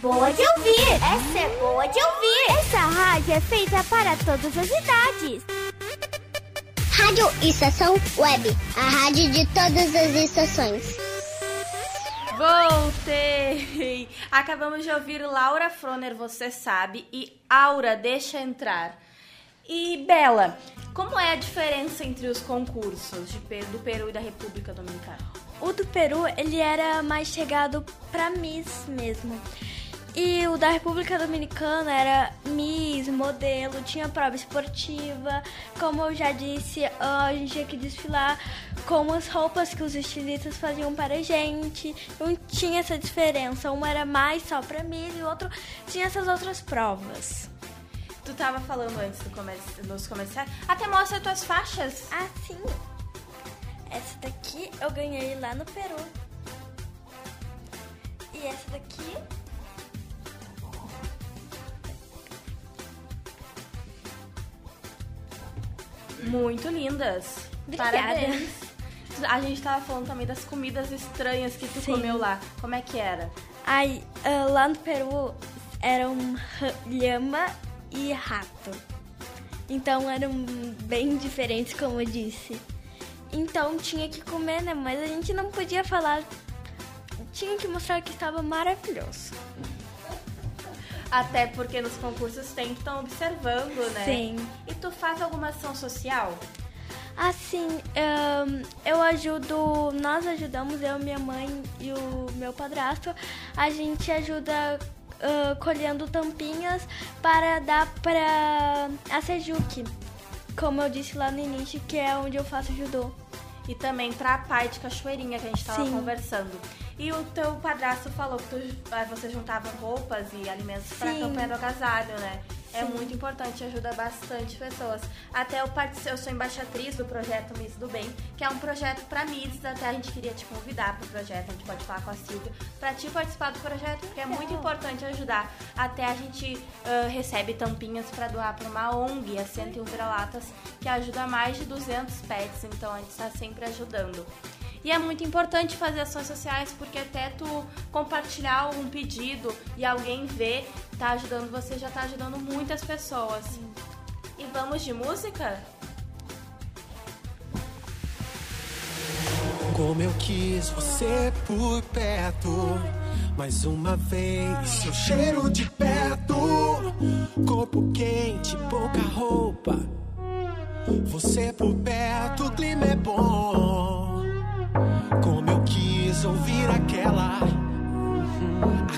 Boa de ouvir. Essa é boa de ouvir. Essa rádio é feita para todas as idades. Rádio Estação Web, a rádio de todas as estações. Voltei! Acabamos de ouvir Laura Froner, você sabe, e Aura, deixa entrar. E Bela, como é a diferença entre os concursos do Peru e da República Dominicana? O do Peru, ele era mais chegado pra Miss mesmo. E o da República Dominicana era Miss, modelo, tinha prova esportiva. Como eu já disse, a gente tinha que desfilar com as roupas que os estilistas faziam para a gente. Não tinha essa diferença. Um era mais só pra Miss e o outro tinha essas outras provas. Tu tava falando antes do comerci dos comerciais. Até mostra tuas faixas. Ah, sim. Essa daqui eu ganhei lá no Peru. E essa daqui Muito lindas. Obrigada. Parabéns. A gente tava falando também das comidas estranhas que tu Sim. comeu lá. Como é que era? Ai, ah, lá no Peru eram ra- lhama e rato. Então eram bem diferentes, como eu disse. Então tinha que comer, né? Mas a gente não podia falar. Tinha que mostrar que estava maravilhoso. Até porque nos concursos sempre estão observando, né? Sim. E tu faz alguma ação social? Assim, ahn, eu ajudo, nós ajudamos, eu, minha mãe e o meu padrasto, a gente ajuda ah, colhendo tampinhas para dar para a Sejuki. Como eu disse lá no início, que é onde eu faço judô. E também pra pai de cachoeirinha que a gente tava Sim. conversando. E o teu padrasto falou que tu, ah, você juntava roupas e alimentos pra Sim. campanha do agasalho, né? É Sim. muito importante, ajuda bastante pessoas. Até eu, eu sou embaixatriz do projeto Miss do Bem, que é um projeto pra Miss. Até a gente queria te convidar pro projeto, a gente pode falar com a Silvia, pra te participar do projeto, porque é muito importante ajudar. Até a gente ah, recebe tampinhas pra doar pra uma ONG, a 101 Vira-Latas, que ajuda mais de 200 pets, então a gente tá sempre ajudando. E é muito importante fazer ações sociais, porque até tu compartilhar um pedido e alguém ver, tá ajudando você, já tá ajudando muitas pessoas. E vamos de música? Como eu quis você por perto. Mais uma vez, seu cheiro de perto. Corpo quente, pouca roupa. Você por perto,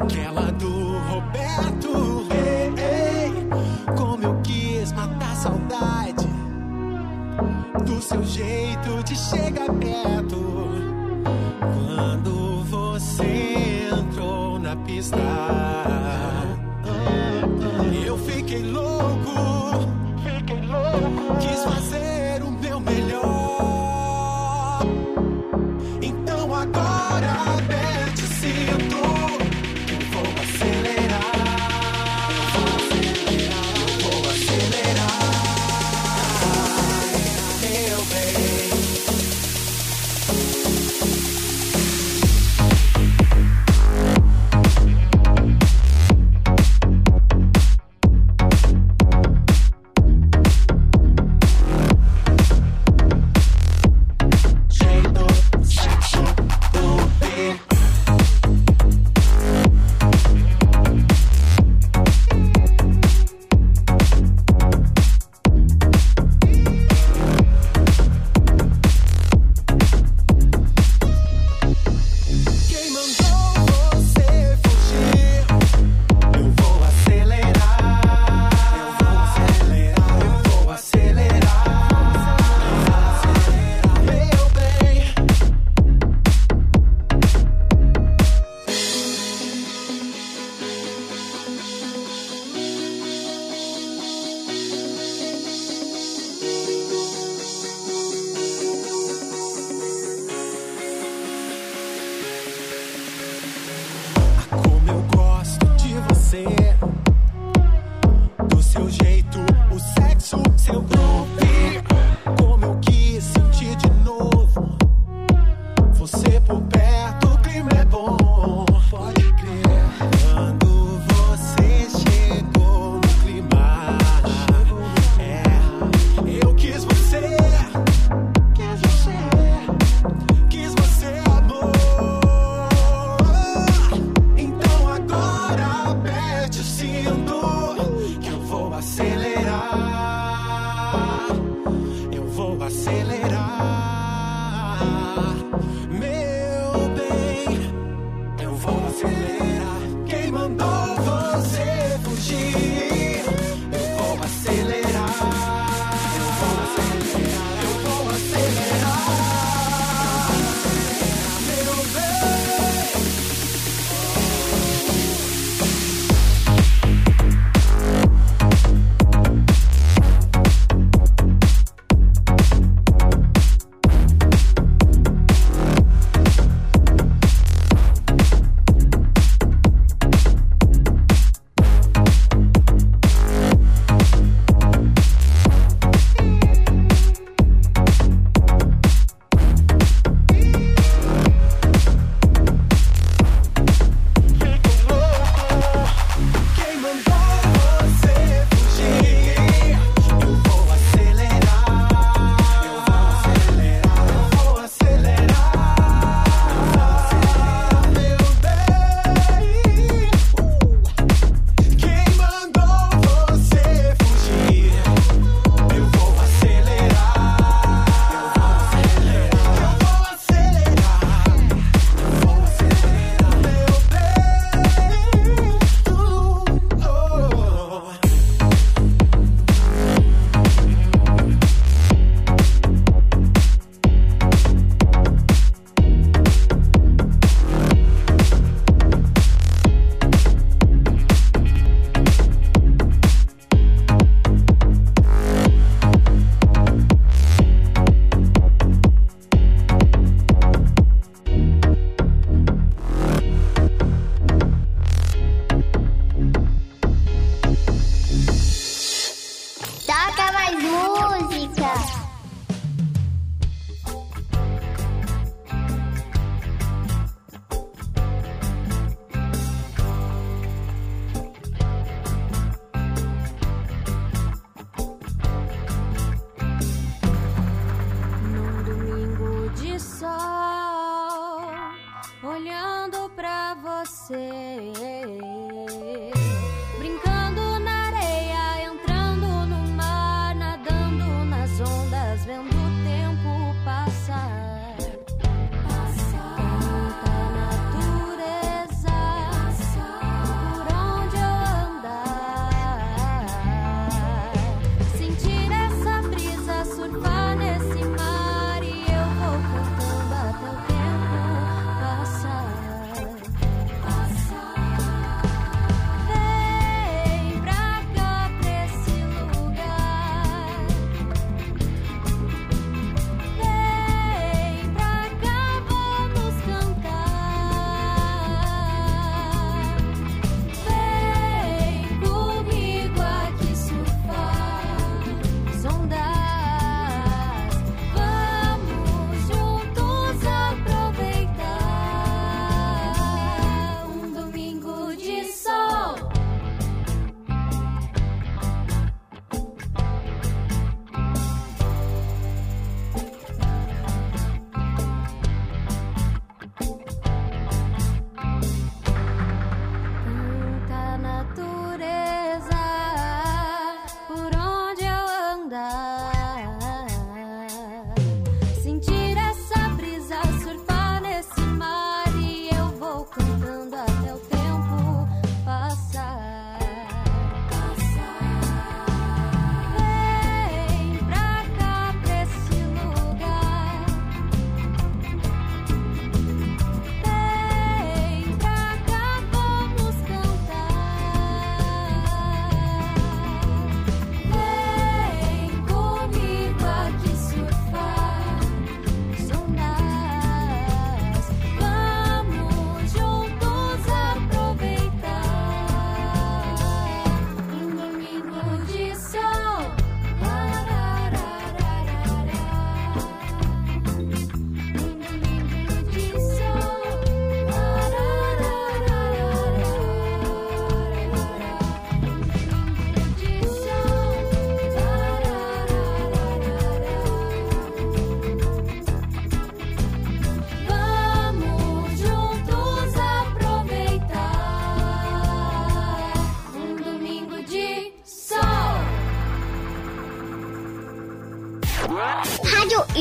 Aquela do Roberto. Ei, ei. Como eu quis matar saudade do seu jeito de chegar perto. Quando você entrou na pista, eu fiquei louco, fiquei louco. Quis fazer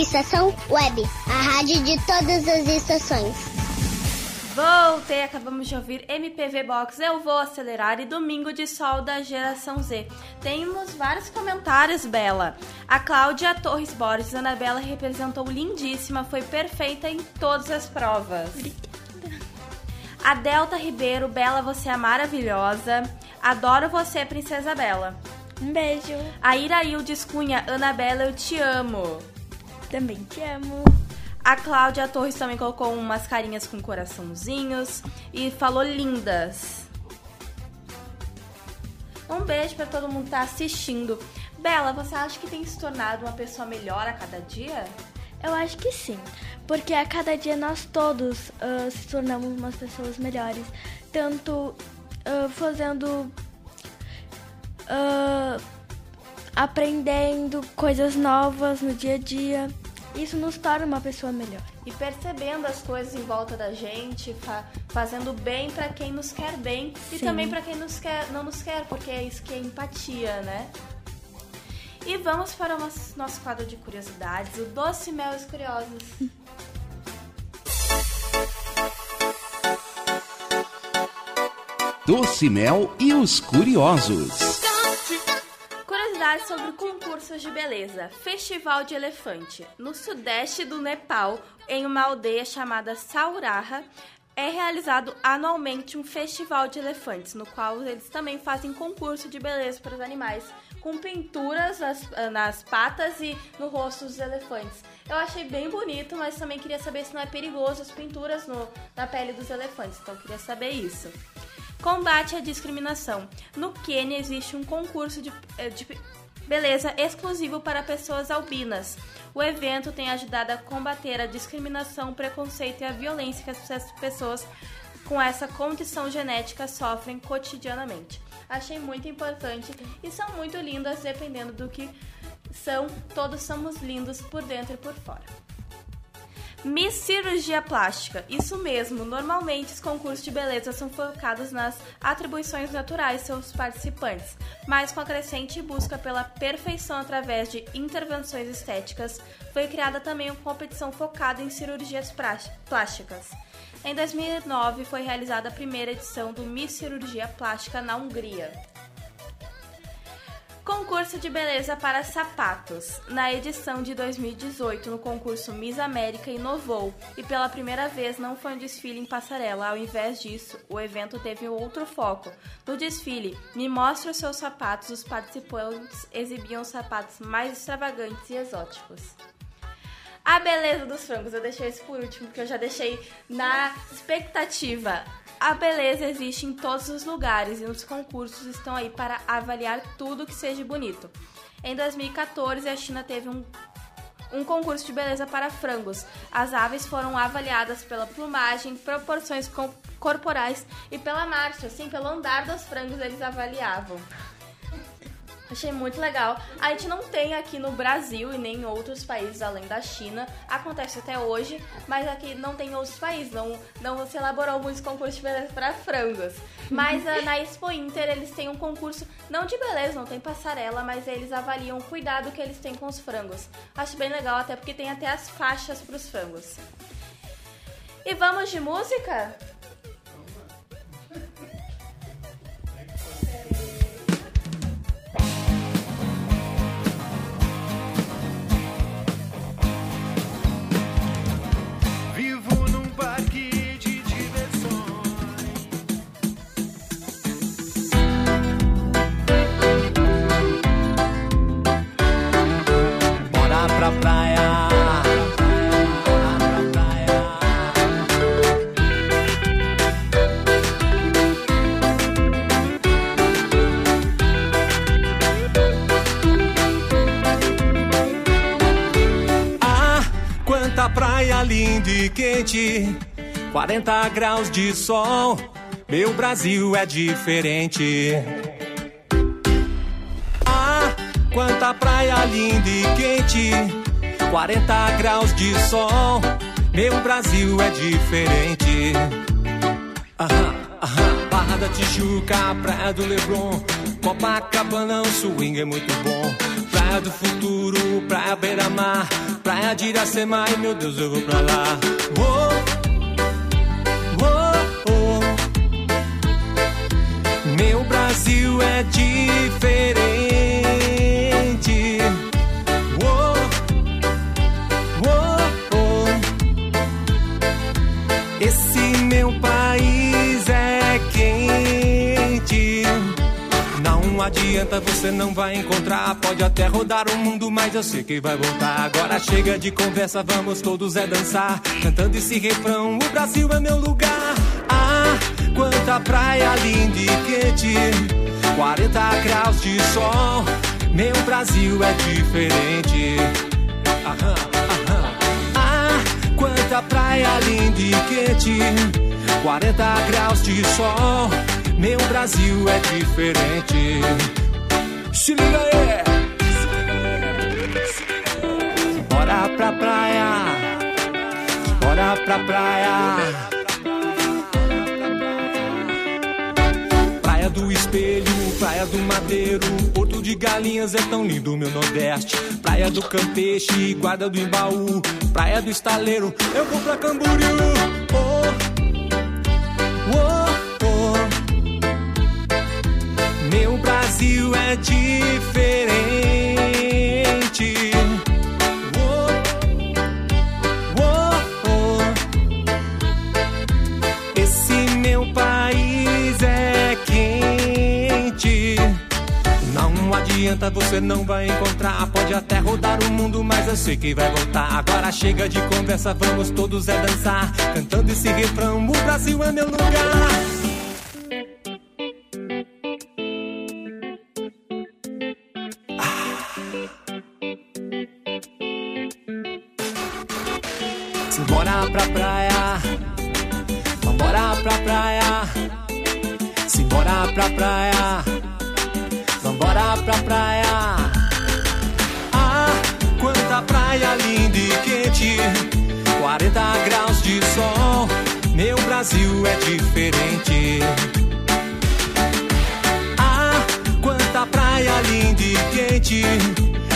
Estação Web, a rádio de todas as estações. Voltei, acabamos de ouvir MPV Box Eu Vou Acelerar e Domingo de Sol da Geração Z. Temos vários comentários, Bela. A Cláudia Torres Borges, Anabela representou lindíssima, foi perfeita em todas as provas. A Delta Ribeiro, Bela, você é maravilhosa. Adoro você, Princesa Bela. Um beijo. A Iraildes Cunha, Anabela, eu te amo. Também te amo. A Cláudia Torres também colocou umas carinhas com coraçãozinhos e falou lindas. Um beijo para todo mundo que tá assistindo. Bela, você acha que tem se tornado uma pessoa melhor a cada dia? Eu acho que sim, porque a cada dia nós todos uh, se tornamos umas pessoas melhores, tanto uh, fazendo, uh, aprendendo coisas novas no dia a dia. Isso nos torna uma pessoa melhor. E percebendo as coisas em volta da gente, fa fazendo bem para quem nos quer bem e Sim. também para quem nos quer, não nos quer, porque é isso que é empatia, né? E vamos para o nosso, nosso quadro de curiosidades, o Doce Mel e os Curiosos. Doce Mel e os Curiosos. Sobre concursos de beleza. Festival de Elefante. No sudeste do Nepal, em uma aldeia chamada Sauraha, é realizado anualmente um festival de elefantes, no qual eles também fazem concurso de beleza para os animais, com pinturas nas, nas patas e no rosto dos elefantes. Eu achei bem bonito, mas também queria saber se não é perigoso as pinturas no, na pele dos elefantes, então queria saber isso. Combate à discriminação. No Quênia existe um concurso de, eh, de beleza exclusivo para pessoas albinas. O evento tem ajudado a combater a discriminação, o preconceito e a violência que as pessoas com essa condição genética sofrem cotidianamente. Achei muito importante e são muito lindas, dependendo do que são, todos somos lindos por dentro e por fora. Miss Cirurgia Plástica. Isso mesmo, normalmente os concursos de beleza são focados nas atribuições naturais de seus participantes, mas com a crescente busca pela perfeição através de intervenções estéticas, foi criada também uma competição focada em cirurgias plásticas. Em 2009 foi realizada a primeira edição do Miss Cirurgia Plástica na Hungria. Concurso de beleza para sapatos. Na edição de 2018, no concurso Miss América inovou e pela primeira vez não foi um desfile em passarela. Ao invés disso, o evento teve outro foco. No desfile, Me Mostre os seus sapatos, os participantes exibiam sapatos mais extravagantes e exóticos. A beleza dos frangos, eu deixei isso por último, porque eu já deixei na expectativa. A beleza existe em todos os lugares e os concursos estão aí para avaliar tudo que seja bonito. Em 2014, a China teve um, um concurso de beleza para frangos. As aves foram avaliadas pela plumagem, proporções corporais e pela marcha, assim, pelo andar dos frangos eles avaliavam. Achei muito legal. A gente não tem aqui no Brasil e nem em outros países além da China. Acontece até hoje, mas aqui não tem em outros países. Não, não se elaborou muitos concursos de beleza para frangos. Mas ah, na Expo Inter eles têm um concurso, não de beleza, não tem passarela, mas eles avaliam o cuidado que eles têm com os frangos. Acho bem legal, até porque tem até as faixas para os frangos. E vamos de música? 40 graus de sol. Meu Brasil é diferente. Ah, quanta praia linda e quente. 40 graus de sol. Meu Brasil é diferente. Aham, aham. Barra da Tijuca, Praia do Leblon. Copacabana, o swing é muito bom. Praia do futuro, praia beira-mar, praia de Iracema, ai meu Deus, eu vou pra lá. Brasil é diferente. Oh, oh, oh. Esse meu país é quente. Não adianta, você não vai encontrar. Pode até rodar o mundo, mas eu sei que vai voltar. Agora chega de conversa, vamos todos é dançar. Cantando esse refrão: O Brasil é meu lugar. Quanta praia linda e quente. 40 graus de sol. Meu Brasil é diferente. Aham, aham. Ah, quanta praia linda e quente. 40 graus de sol. Meu Brasil é diferente. Se liga aí! Bora pra praia. Bora pra praia. Praia do Espelho, Praia do Madeiro, Porto de Galinhas é tão lindo meu Nordeste. Praia do Campeche, Guarda do Embaú, Praia do Estaleiro, eu vou pra Camboriú. Oh, oh, oh. Meu Brasil é diferente. Adianta, você não vai encontrar. Pode até rodar o mundo, mas eu sei que vai voltar. Agora chega de conversa, vamos todos é dançar. Cantando esse refrão: O Brasil é meu lugar. Simbora pra praia, vambora pra praia. Simbora pra praia, pra praia. Ah, quanta praia linda e quente, 40 graus de sol. Meu Brasil é diferente. Ah, quanta praia linda e quente,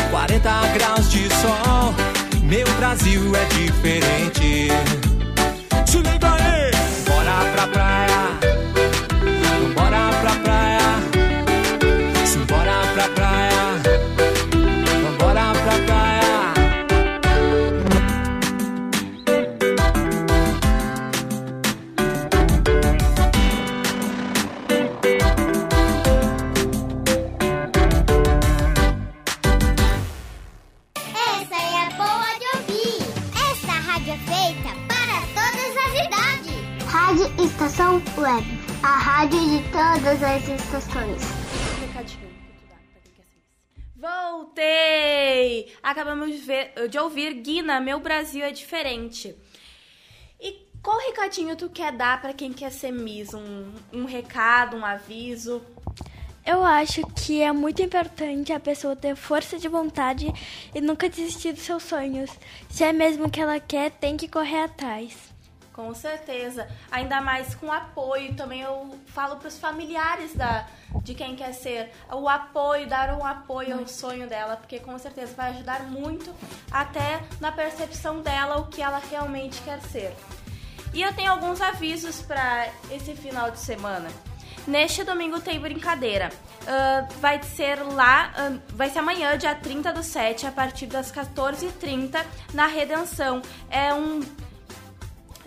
40 graus de sol. Meu Brasil é diferente. Se liga aí! Bora pra praia. Acabamos de, ver- de ouvir Guina, Meu Brasil é Diferente. E qual recadinho tu quer dar pra quem quer ser Miss? Um, um recado, um aviso? Eu acho que é muito importante a pessoa ter força de vontade e nunca desistir dos seus sonhos. Se é mesmo que ela quer, tem que correr atrás. Com certeza. Ainda mais com apoio. Também eu falo pros familiares da, de quem quer ser. O apoio, dar um apoio ao sonho dela, porque com certeza vai ajudar muito até na percepção dela o que ela realmente quer ser. E eu tenho alguns avisos para esse final de semana. Neste domingo tem brincadeira. Ah, vai ser lá, ah, vai ser amanhã, dia 30 do 7, a partir das 14h30, na Redenção. É um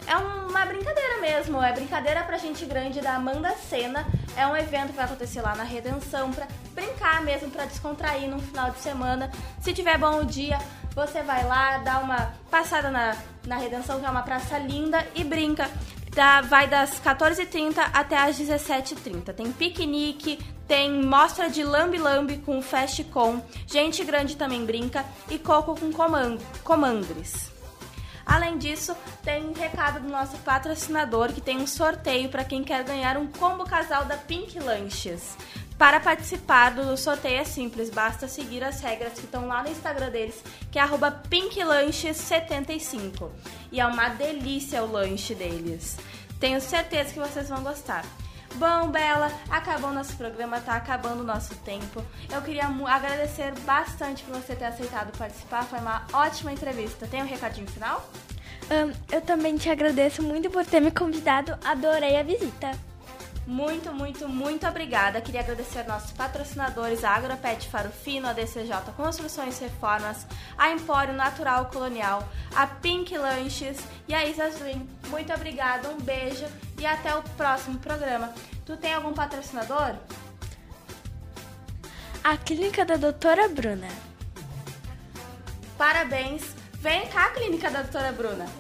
é uma brincadeira mesmo, é brincadeira pra gente grande da Amanda Sena. É um evento que vai acontecer lá na Redenção pra brincar mesmo, pra descontrair no final de semana. Se tiver bom o dia, você vai lá, dá uma passada na, na Redenção, que é uma praça linda, e brinca. Tá, vai das 14h30 até as 17h30. Tem piquenique, tem mostra de lambe-lambe com fast com, gente grande também brinca, e coco com coman- comandres. Além disso, tem um recado do nosso patrocinador que tem um sorteio para quem quer ganhar um combo casal da Pink Lanches. Para participar do sorteio é simples, basta seguir as regras que estão lá no Instagram deles, que é arroba pinklanches75. E é uma delícia o lanche deles. Tenho certeza que vocês vão gostar. Bom, Bela, acabou nosso programa, tá acabando o nosso tempo. Eu queria agradecer bastante por você ter aceitado participar, foi uma ótima entrevista. Tem um recadinho final? Ahn, eu também te agradeço muito por ter me convidado. Adorei a visita. Muito, muito, muito obrigada. Queria agradecer nossos patrocinadores, a Agropet Faro Fino, a DCJ Construções e Reformas, a Empório Natural Colonial, a Pink Lanches e a Isa Dream. Muito obrigada, um beijo e até o próximo programa. Tu tem algum patrocinador? A clínica da doutora Bruna. Parabéns. Vem cá, clínica da doutora Bruna.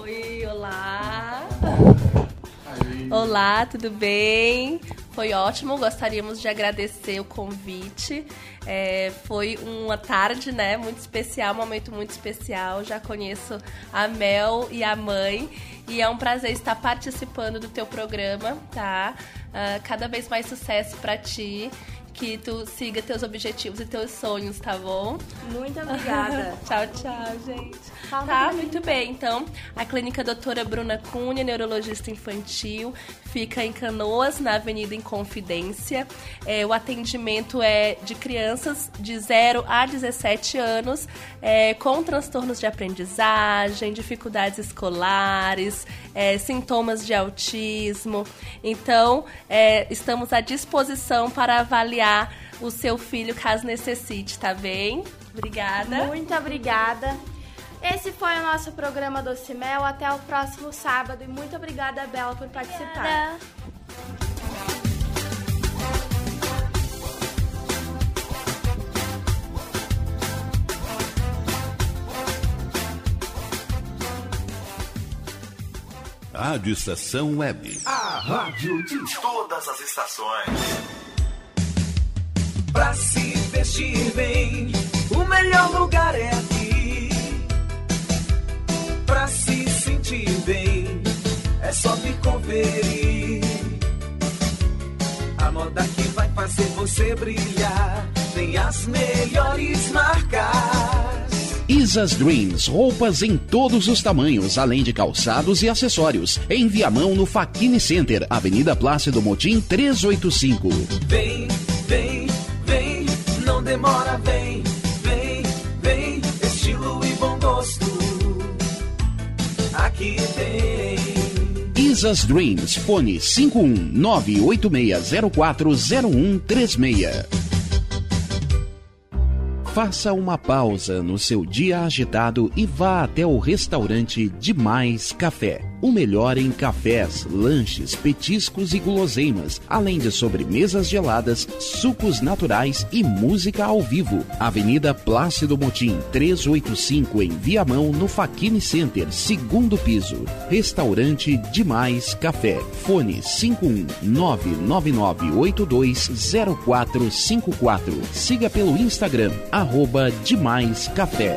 Oi, olá. Olá, tudo bem? Foi ótimo, gostaríamos de agradecer o convite. É, foi uma tarde, né, muito especial, um momento muito especial. Já conheço a Mel e a mãe e é um prazer estar participando do teu programa, tá? Ah, cada vez mais sucesso pra ti. Que tu siga teus objetivos e teus sonhos, tá bom? Muito obrigada. tchau, tchau, gente. Fala tá, muito bem. Então, a Clínica Doutora Bruna Cunha, neurologista infantil, fica em Canoas, na Avenida Inconfidência. É, o atendimento é de crianças de 0 a 17 anos, é, com transtornos de aprendizagem, dificuldades escolares, é, sintomas de autismo. Então, é, estamos à disposição para avaliar o seu filho caso necessite, tá bem? Obrigada. Muito obrigada. Esse foi o nosso programa Doce Mel. Até o próximo sábado. E muito obrigada, Bela, por participar. Rádio Estação Web. A rádio de todas as estações. Pra se vestir bem, o melhor lugar é aqui. Pra se sentir bem, é só me conferir. A moda que vai fazer você brilhar tem as melhores marcas. Isas Dreams, roupas em todos os tamanhos, além de calçados e acessórios. Em Viamão, no Faquini Center, Avenida Plácido Motim 385. Vem, vem, vem, não demora, vem, Aqui tem. Isas Dreams, fone 51986040136. Faça uma pausa no seu dia agitado e vá até o restaurante Demais Café. O melhor em cafés, lanches, petiscos e guloseimas, além de sobremesas geladas, sucos naturais e música ao vivo. Avenida Plácido Motim, 385 em Viamão, no Faquini Center, segundo piso. Restaurante Demais Café. Fone 51999820454. Siga pelo Instagram, arroba Demais Café.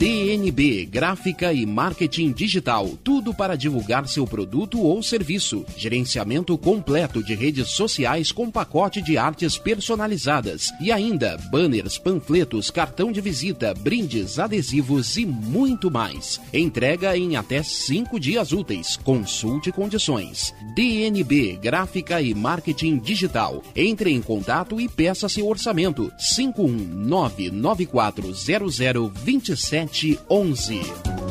DNB Gráfica e Marketing Digital. Tudo para divulgar seu produto ou serviço. Gerenciamento completo de redes sociais com pacote de artes personalizadas. E ainda banners, panfletos, cartão de visita, brindes, adesivos e muito mais. Entrega em até cinco dias úteis. Consulte condições. DNB Gráfica e Marketing Digital. Entre em contato e peça seu orçamento. 51994002711.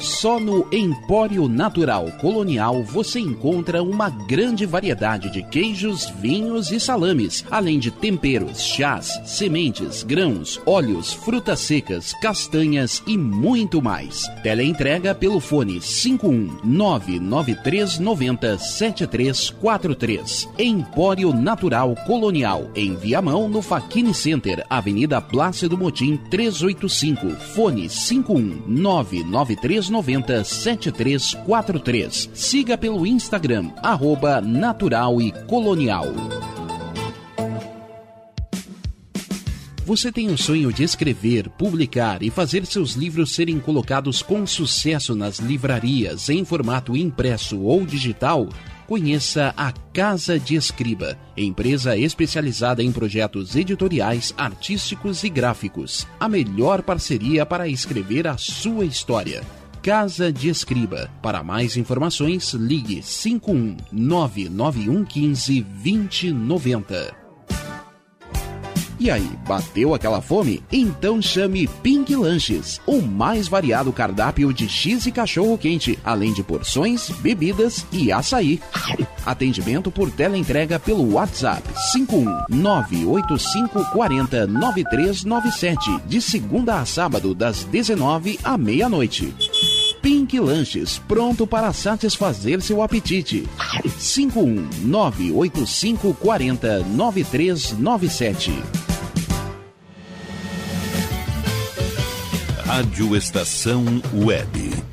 Só no Empório Natural Colonial você encontra uma grande variedade de queijos, vinhos e salames, além de temperos, chás, sementes, grãos, óleos, frutas secas, castanhas e muito mais. Teleentrega pelo fone 51993907343. Empório Natural Colonial, em Viamão, no Faquini Center, Avenida Plácido Motim 385. Fone 5199390 7343. Siga pelo Instagram, arroba natural e colonial. Você tem o sonho de escrever, publicar e fazer seus livros serem colocados com sucesso nas livrarias em formato impresso ou digital? Conheça a Casa de Escriba, empresa especializada em projetos editoriais, artísticos e gráficos. A melhor parceria para escrever a sua história. Casa de Escriba. Para mais informações, ligue 51 99115 2090. E aí, bateu aquela fome? Então chame Pink Lanches, o mais variado cardápio de X e cachorro quente, além de porções, bebidas e açaí. Atendimento por teleentrega pelo WhatsApp 51985409397, de segunda a sábado das 19 à meia-noite. Pink Lanches, pronto para satisfazer seu apetite. 51985409397. Rádio Estação Web.